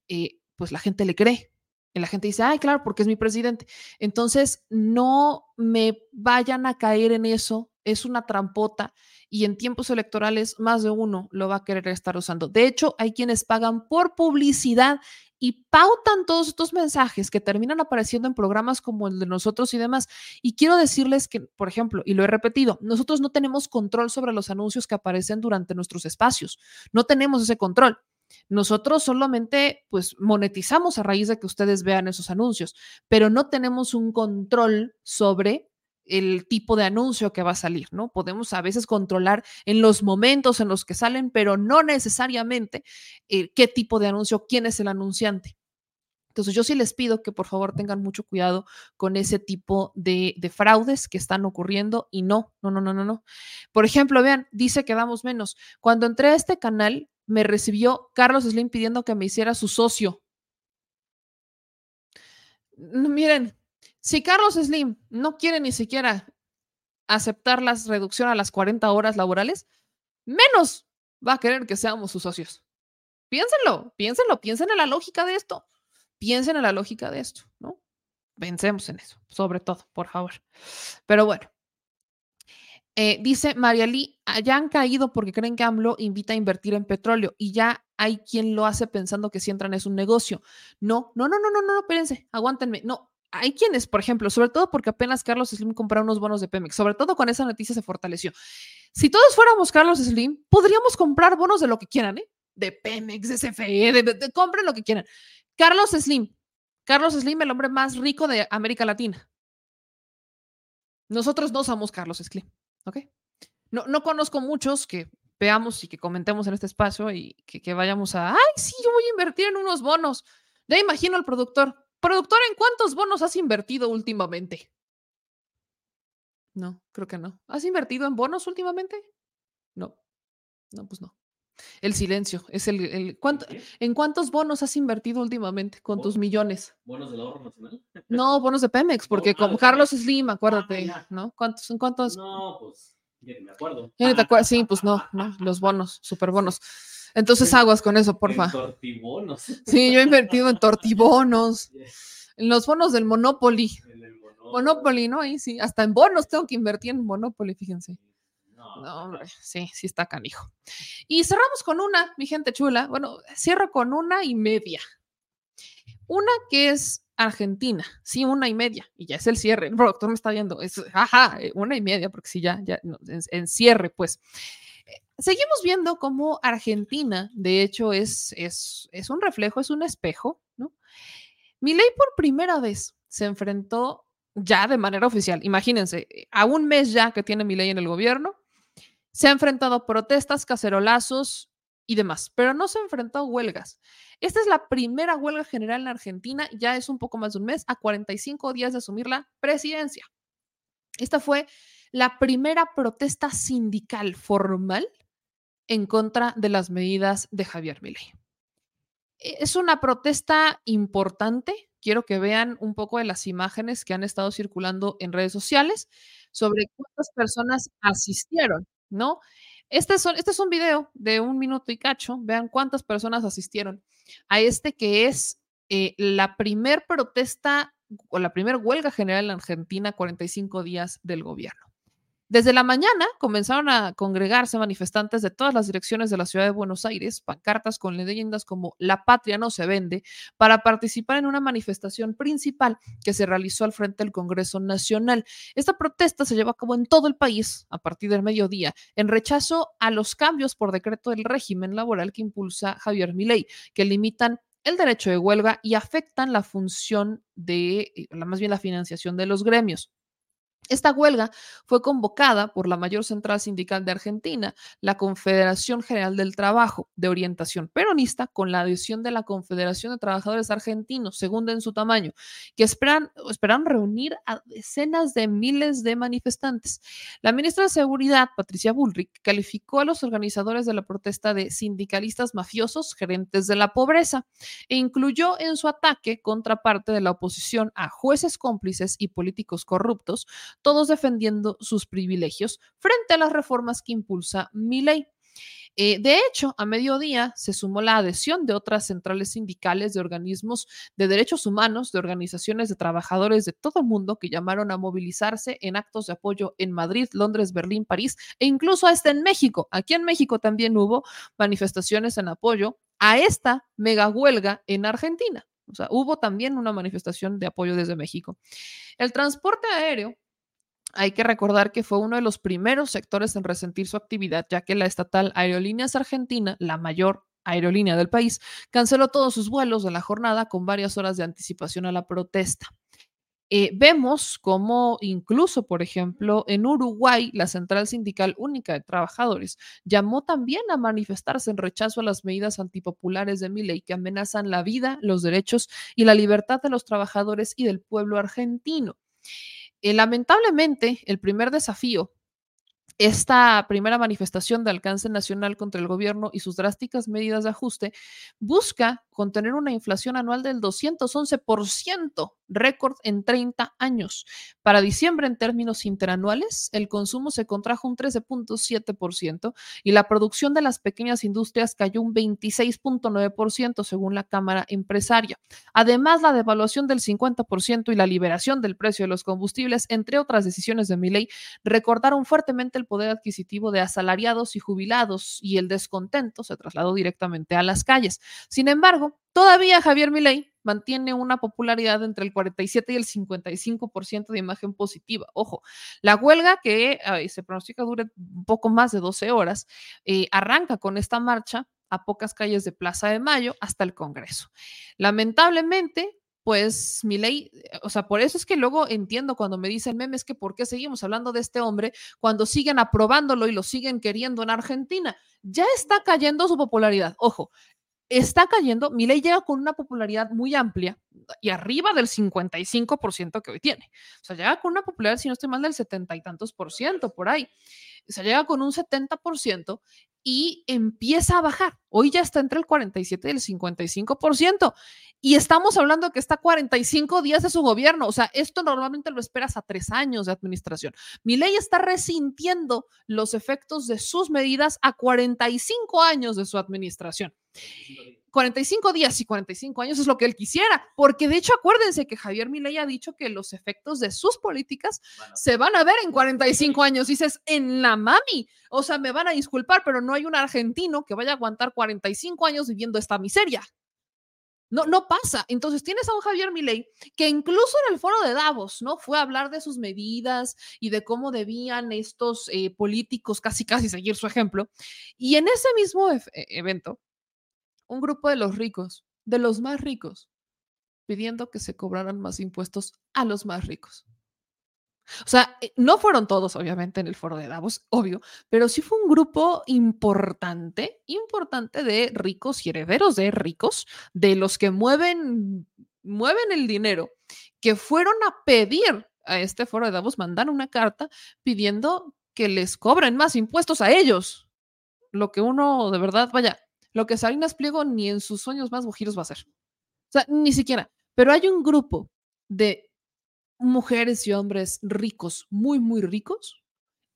Speaker 1: eh, pues la gente le cree. Y la gente dice, ay, claro, porque es mi presidente. Entonces, no me vayan a caer en eso. Es una trampota y en tiempos electorales más de uno lo va a querer estar usando. De hecho, hay quienes pagan por publicidad y pautan todos estos mensajes que terminan apareciendo en programas como el de nosotros y demás. Y quiero decirles que, por ejemplo, y lo he repetido, nosotros no tenemos control sobre los anuncios que aparecen durante nuestros espacios. No tenemos ese control. Nosotros solamente pues monetizamos a raíz de que ustedes vean esos anuncios, pero no tenemos un control sobre el tipo de anuncio que va a salir, ¿no? Podemos a veces controlar en los momentos en los que salen, pero no necesariamente eh, qué tipo de anuncio, quién es el anunciante. Entonces yo sí les pido que por favor tengan mucho cuidado con ese tipo de, de, fraudes que están ocurriendo y no, no, no, no, no, no. Por ejemplo, vean, dice que damos menos. Cuando entré a este canal, me recibió Carlos Slim pidiendo que me hiciera su socio. Miren, si Carlos Slim no quiere ni siquiera aceptar la reducción a las 40 horas laborales, menos va a querer que seamos sus socios. Piénsenlo, piénsenlo, piensen en la lógica de esto. Piensen en la lógica de esto, ¿no? Pensemos en eso, sobre todo, por favor. Pero bueno, eh, dice María Lee, ya han caído porque creen que AMLO invita a invertir en petróleo y ya hay quien lo hace pensando que si entran es un negocio. No, no, no, no, no, no, espérense, aguántenme. No, hay quienes, por ejemplo, sobre todo porque apenas Carlos Slim compró unos bonos de Pemex, sobre todo con esa noticia se fortaleció. Si todos fuéramos Carlos Slim, podríamos comprar bonos de lo que quieran, ¿eh? De Pemex, de CFE, de, compren lo que quieran. Carlos Slim, Carlos Slim, el hombre más rico de América Latina. Nosotros no somos Carlos Slim, ¿ok? No, no conozco muchos que veamos y que comentemos en este espacio y que, que vayamos a, ay, sí, yo voy a invertir en unos bonos. Ya imagino al productor, Productor, ¿en cuántos bonos has invertido últimamente? No, creo que no. ¿Has invertido en bonos últimamente? No. No, pues no. El silencio es el. el ¿En cuántos bonos has invertido últimamente con tus millones?
Speaker 11: ¿Bonos del ahorro nacional?
Speaker 1: No, bonos de Pemex, porque como Carlos Slim, acuérdate, ah, ¿no? ¿Cuántos? ¿En cuántos?
Speaker 11: No, pues, ya ni me acuerdo.
Speaker 1: Sí, pues no, no, los bonos, super bonos. Entonces aguas con eso, porfa.
Speaker 11: En tortibonos.
Speaker 1: Sí, yo he invertido en tortibonos. En los bonos del Monopoly. Monopoly. ¿no? Ahí sí. Hasta en bonos tengo que invertir en Monopoly, fíjense. No, sí, sí está canijo. Y cerramos con una, mi gente chula. Bueno, cierro con una y media. Una que es Argentina, sí, una y media, y ya es el cierre. El productor me está viendo, ajá, una y media, porque sí, ya, ya, en cierre, pues. Seguimos viendo cómo Argentina, de hecho, es, es, es un reflejo, es un espejo, ¿no? Milei por primera vez se enfrentó ya de manera oficial, imagínense, a un mes ya que tiene Milei en el gobierno, se ha enfrentado a protestas, cacerolazos y demás, pero no se ha enfrentado a huelgas. Esta es la primera huelga general en Argentina, ya es un poco más de un mes, a 45 días de asumir la presidencia. Esta fue la primera protesta sindical formal en contra de las medidas de Javier Milei. E, es una protesta importante. Quiero que vean un poco de las imágenes que han estado circulando en redes sociales sobre cuántas personas asistieron, ¿no? Este es, este es un video de un minuto y cacho. Vean cuántas personas asistieron a este que es eh, la primer protesta o la primera huelga general en Argentina, 45 días del gobierno. Desde la mañana comenzaron a congregarse manifestantes de todas las direcciones de la ciudad de Buenos Aires, pancartas con leyendas como La patria no se vende, para participar en una manifestación principal que se realizó al frente del Congreso Nacional. Esta protesta se llevó a cabo en todo el país a partir del mediodía, en rechazo a los cambios por decreto del régimen laboral que impulsa Javier Milei, que limitan el derecho de huelga y afectan la función de, eh, más bien la financiación de los gremios. Esta huelga fue convocada por la mayor central sindical de Argentina, la Confederación General del Trabajo, de orientación peronista, con la adhesión de la Confederación de Trabajadores Argentinos, segunda en su tamaño, que esperan, esperan reunir a decenas de miles de manifestantes. La ministra de Seguridad, Patricia Bullrich, calificó a los organizadores de la protesta de sindicalistas mafiosos, gerentes de la pobreza, e incluyó en su ataque contra parte de la oposición a jueces cómplices y políticos corruptos, todos defendiendo sus privilegios frente a las reformas que impulsa mi ley. Eh, de hecho, a mediodía se sumó la adhesión de otras centrales sindicales de organismos de derechos humanos, de organizaciones de trabajadores de todo el mundo que llamaron a movilizarse en actos de apoyo en Madrid, Londres, Berlín, París e incluso hasta en México. Aquí en México también hubo manifestaciones en apoyo a esta mega huelga en Argentina. O sea, hubo también una manifestación de apoyo desde México. El transporte aéreo hay que recordar que fue uno de los primeros sectores en resentir su actividad, ya que la estatal Aerolíneas Argentina, la mayor aerolínea del país, canceló todos sus vuelos de la jornada con varias horas de anticipación a la protesta. Eh, vemos como incluso, por ejemplo, en Uruguay, la Central Sindical Única de Trabajadores llamó también a manifestarse en rechazo a las medidas antipopulares de Milei que amenazan la vida, los derechos y la libertad de los trabajadores y del pueblo argentino. Eh, lamentablemente, el primer desafío esta primera manifestación de alcance nacional contra el gobierno y sus drásticas medidas de ajuste busca contener una inflación anual del 211%, récord en 30 años. Para diciembre, en términos interanuales, el consumo se contrajo un 13.7% y la producción de las pequeñas industrias cayó un 26.9% según la Cámara Empresaria. Además, la devaluación del 50% y la liberación del precio de los combustibles, entre otras decisiones de mi ley, recordaron fuertemente el poder adquisitivo de asalariados y jubilados y el descontento se trasladó directamente a las calles. Sin embargo, todavía Javier Milei mantiene una popularidad entre el 47 y el 55% de imagen positiva. Ojo, la huelga que se pronostica dure un poco más de 12 horas, eh, arranca con esta marcha a pocas calles de Plaza de Mayo hasta el Congreso. Lamentablemente, pues mi ley, o sea, por eso es que luego entiendo cuando me dicen memes que por qué seguimos hablando de este hombre cuando siguen aprobándolo y lo siguen queriendo en Argentina. Ya está cayendo su popularidad. Ojo, está cayendo, mi ley llega con una popularidad muy amplia y arriba del 55% que hoy tiene. O sea, llega con una popularidad, si no estoy mal, del setenta y tantos por ciento por ahí. O sea, llega con un 70% y empieza a bajar. Hoy ya está entre el 47 y el 55%. Y estamos hablando que está 45 días de su gobierno. O sea, esto normalmente lo esperas a tres años de administración. Mi ley está resintiendo los efectos de sus medidas a 45 años de su administración. 45 días y 45 años es lo que él quisiera, porque de hecho acuérdense que Javier Milei ha dicho que los efectos de sus políticas se van a ver en 45 años. Dices, en la mami, o sea, me van a disculpar, pero no hay un argentino que vaya a aguantar 45 años viviendo esta miseria. No, no pasa. Entonces tienes a un Javier Milei que incluso en el foro de Davos, ¿no? Fue a hablar de sus medidas y de cómo debían estos eh, políticos casi casi seguir su ejemplo. Y en ese mismo e, evento, un grupo de los ricos, de los más ricos, pidiendo que se cobraran más impuestos a los más ricos. O sea, eh, no fueron todos, obviamente, en el foro de Davos, obvio, pero sí fue un grupo importante, importante de ricos y herederos de ricos, de los que mueven, mueven el dinero, que fueron a pedir a este foro de Davos, mandaron una carta pidiendo que les cobren más impuestos a ellos. Lo que uno de verdad, vaya, lo que Salinas Pliego ni en sus sueños más guajiros va a hacer. O sea, ni siquiera. Pero hay un grupo de mujeres y hombres ricos, muy, muy ricos,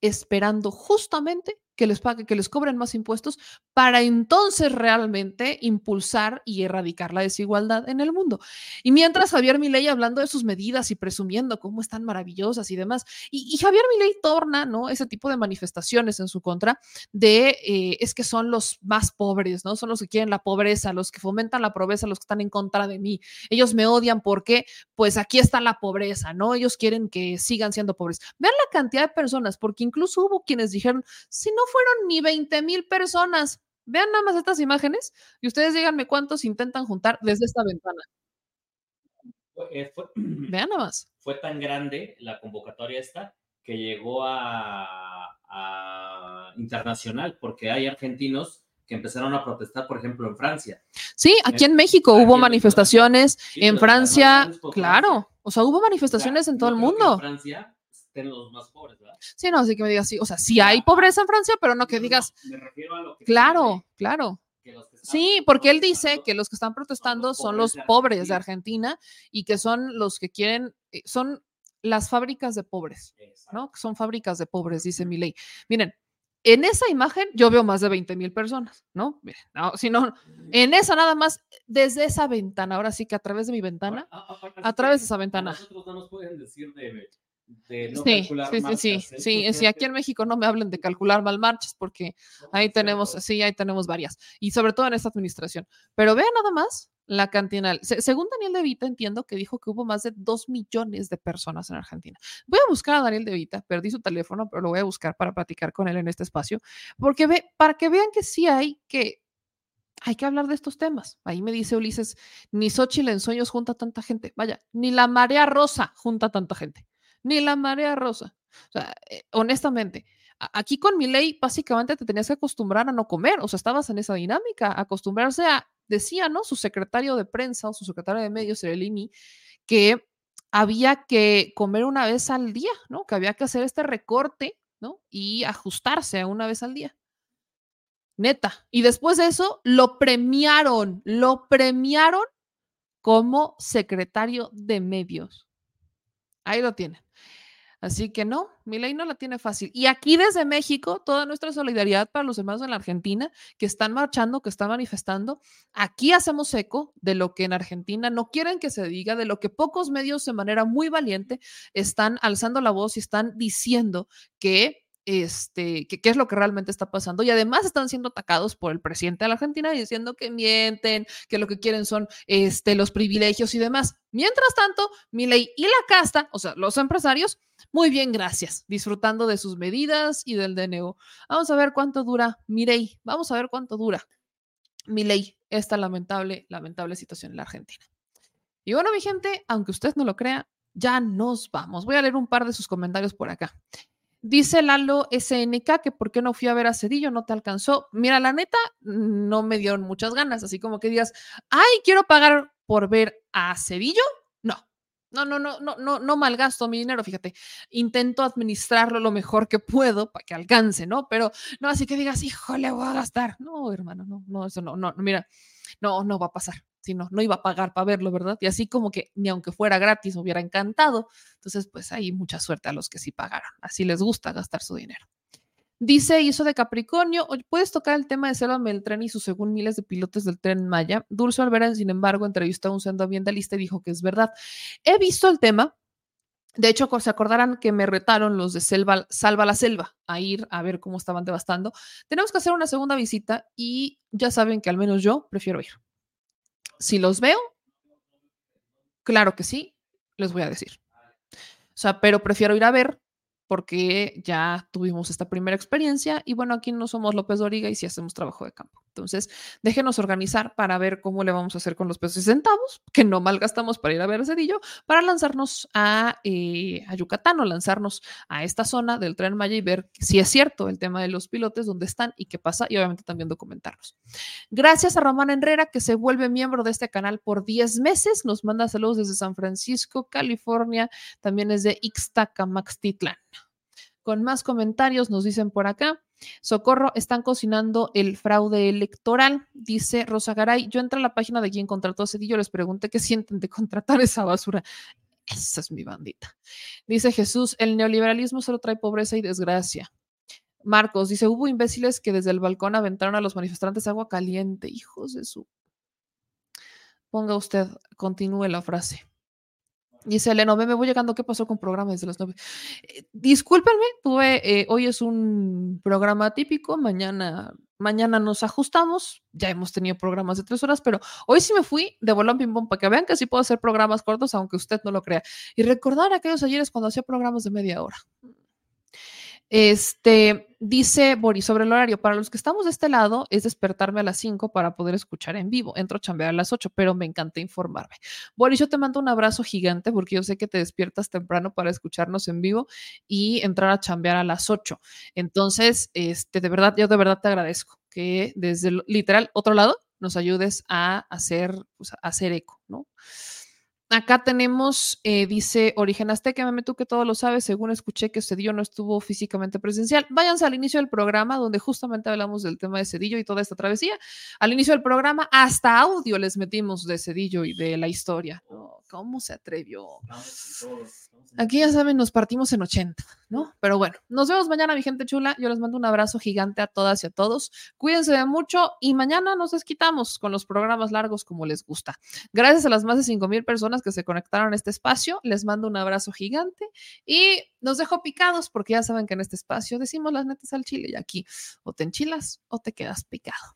Speaker 1: esperando justamente que les pague, que les cobren más impuestos para entonces realmente impulsar y erradicar la desigualdad en el mundo. Y mientras Javier Milei hablando de sus medidas y presumiendo cómo están maravillosas y demás, y, Javier Milei torna, ¿no? Ese tipo de manifestaciones en su contra de eh, es que son los más pobres, ¿no? Son los que quieren la pobreza, los que fomentan la pobreza, los que están en contra de mí. Ellos me odian porque, pues aquí está la pobreza, ¿no? Ellos quieren que sigan siendo pobres. Vean la cantidad de personas, porque incluso hubo quienes dijeron, si no fueron ni 20 mil personas. Vean nada más estas imágenes y ustedes díganme cuántos intentan juntar desde esta ventana.
Speaker 11: Eh,
Speaker 1: Vean nada más.
Speaker 11: Fue tan grande la convocatoria esta que llegó a, internacional, porque hay argentinos que empezaron a protestar, por ejemplo, en Francia.
Speaker 1: Sí, aquí en México hubo manifestaciones, en Francia, claro, o sea, hubo manifestaciones en todo el mundo.
Speaker 11: En Francia los más pobres, ¿verdad?
Speaker 1: Sí, no, así que me digas, sí, o sea, sí hay pobreza en Francia, pero no que digas.
Speaker 11: me refiero a lo que.
Speaker 1: Claro, claro. Sí, porque él dice que los que están protestando son los pobres de Argentina y que son los que quieren, eh, son las fábricas de pobres, ¿no? Que son fábricas de pobres, dice mi ley. Miren, en esa imagen yo veo más de 20 mil personas, ¿no? no si no, en esa nada más, desde esa ventana, ahora sí que a través de mi ventana, a través de esa ventana.
Speaker 11: Nosotros no nos pueden decir de, de no
Speaker 1: sí,
Speaker 11: calcular
Speaker 1: sí,
Speaker 11: marchas,
Speaker 1: sí,
Speaker 11: ¿eh?
Speaker 1: sí, sí, sí, aquí en México no me hablen de calcular mal marchas porque ahí tenemos, sí, ahí tenemos varias, y sobre todo en esta administración. Pero vean nada más la cantidad. Se- según Daniel De Vita, entiendo que dijo que hubo más de 2 millones de personas en Argentina. Voy a buscar a Daniel De Vita, perdí su teléfono, pero lo voy a buscar para platicar con él en este espacio, porque ve, para que vean que sí hay que, hay que hablar de estos temas. Ahí me dice Ulises, ni Xochitl en sueños junta tanta gente. Vaya, ni la marea rosa junta tanta gente. Ni la marea rosa. O sea, eh, honestamente, aquí con mi ley básicamente te tenías que acostumbrar a no comer, o sea, estabas en esa dinámica, acostumbrarse a, decía, ¿no? Su secretario de prensa o su secretario de medios, Serelini, que había que comer una vez al día, ¿no? Que había que hacer este recorte, ¿no? Y ajustarse a una vez al día. Neta. Y después de eso, lo premiaron, lo premiaron como secretario de medios. Ahí lo tienen. Así que no, mi ley no la tiene fácil. Y aquí desde México, toda nuestra solidaridad para los hermanos en la Argentina que están marchando, que están manifestando. Aquí hacemos eco de lo que en Argentina no quieren que se diga, de lo que pocos medios de manera muy valiente están alzando la voz y están diciendo que este, qué es lo que realmente está pasando y además están siendo atacados por el presidente de la Argentina diciendo que mienten, que lo que quieren son este, los privilegios y demás. Mientras tanto, Milei y la casta, o sea, los empresarios, muy bien, gracias, disfrutando de sus medidas y del DNO. Vamos a ver cuánto dura Milei, vamos a ver cuánto dura Milei esta lamentable, lamentable situación en la Argentina. Y bueno, mi gente, aunque usted no lo crea, ya nos vamos. Voy a leer un par de sus comentarios por acá. Dice Lalo SNK que por qué no fui a ver a Cedillo, no te alcanzó. Mira, la neta, no me dieron muchas ganas, así como que digas, ay, quiero pagar por ver a Cedillo. No, no, no, no, no, no, malgasto mi dinero, fíjate. Intento administrarlo lo mejor que puedo para que alcance, ¿no? Pero no, así que digas, híjole, voy a gastar. No, hermano, no, no, eso no, no, mira, no, no va a pasar. Si no, no iba a pagar para verlo, ¿verdad? Y así como que ni aunque fuera gratis me hubiera encantado. Entonces, pues hay mucha suerte a los que sí pagaron. Así les gusta gastar su dinero. Dice Hizo de Capricornio, "Oye, ¿puedes tocar el tema de Selva Beltrán y sus según miles de pilotos del tren Maya? Dulce Alvera, sin embargo, entrevistó a un ambientalista y dijo que es verdad. He visto el tema. De hecho, se acordarán que me retaron los de Selva, Salva la Selva a ir a ver cómo estaban devastando. Tenemos que hacer una segunda visita y ya saben que al menos yo prefiero ir. Si los veo, claro que sí, les voy a decir. O sea, pero prefiero ir a ver porque ya tuvimos esta primera experiencia y bueno, aquí no somos López Doriga y sí hacemos trabajo de campo. Entonces, déjenos organizar para ver cómo le vamos a hacer con los pesos y centavos, que no malgastamos para ir a ver a Cedillo, para lanzarnos a, eh, Yucatán o lanzarnos a esta zona del Tren Maya y ver si es cierto el tema de los pilotes, dónde están y qué pasa y obviamente también documentarlos. Gracias a Román Herrera, que se vuelve miembro de este canal por 10 meses. Nos manda saludos desde San Francisco, California. También es de Ixtacamaxtitlán. Con más comentarios nos dicen por acá. Socorro, están cocinando el fraude electoral, dice Rosa Garay. Yo entré a la página de quien contrató a Cedillo, les pregunté qué sienten de contratar esa basura. Esa es mi bandita. Dice Jesús, el neoliberalismo solo trae pobreza y desgracia. Marcos dice, hubo imbéciles que desde el balcón aventaron a los manifestantes agua caliente. Hijos de su... Ponga usted, continúe la frase. Dice Eleno, ve, me voy llegando. ¿Qué pasó con programas desde las nueve? Eh, discúlpenme, tuve, eh, hoy es un programa típico, mañana, mañana nos ajustamos. Ya hemos tenido programas de tres horas, pero hoy sí me fui de bolón ping pong para que vean que sí puedo hacer programas cortos, aunque usted no lo crea. Y recordar aquellos ayeres cuando hacía programas de media hora. Este dice Boris sobre el horario. Para los que estamos de este lado, es despertarme a las 5 para poder escuchar en vivo. Entro a chambear a las 8, pero me encanta informarme. Boris, yo te mando un abrazo gigante porque yo sé que te despiertas temprano para escucharnos en vivo y entrar a chambear a las 8. Entonces, este, de verdad, yo de verdad te agradezco que desde el, literal otro lado nos ayudes a hacer, pues, a hacer eco, ¿no? Acá tenemos, eh, dice Origen Azteca, meme tú que todo lo sabes, según escuché que Cedillo no estuvo físicamente presencial. Váyanse al inicio del programa, donde justamente hablamos del tema de Cedillo y toda esta travesía. Al inicio del programa, hasta audio les metimos de Cedillo y de la historia. ¿no? ¿Cómo se atrevió? Aquí ya saben, nos partimos en 80. ¿no? Pero bueno, nos vemos mañana, mi gente chula. Yo les mando un abrazo gigante a todas y a todos. Cuídense de mucho y mañana nos desquitamos con los programas largos como les gusta. Gracias a las más de 5 mil personas que se conectaron a este espacio. Les mando un abrazo gigante y nos dejo picados porque ya saben que en este espacio decimos las netas al chile y aquí o te enchilas o te quedas picado.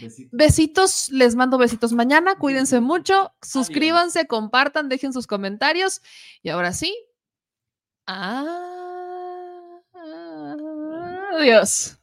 Speaker 11: Besito.
Speaker 1: Besitos, les mando besitos mañana, cuídense mucho, suscríbanse, compartan, dejen sus comentarios y ahora sí, adiós.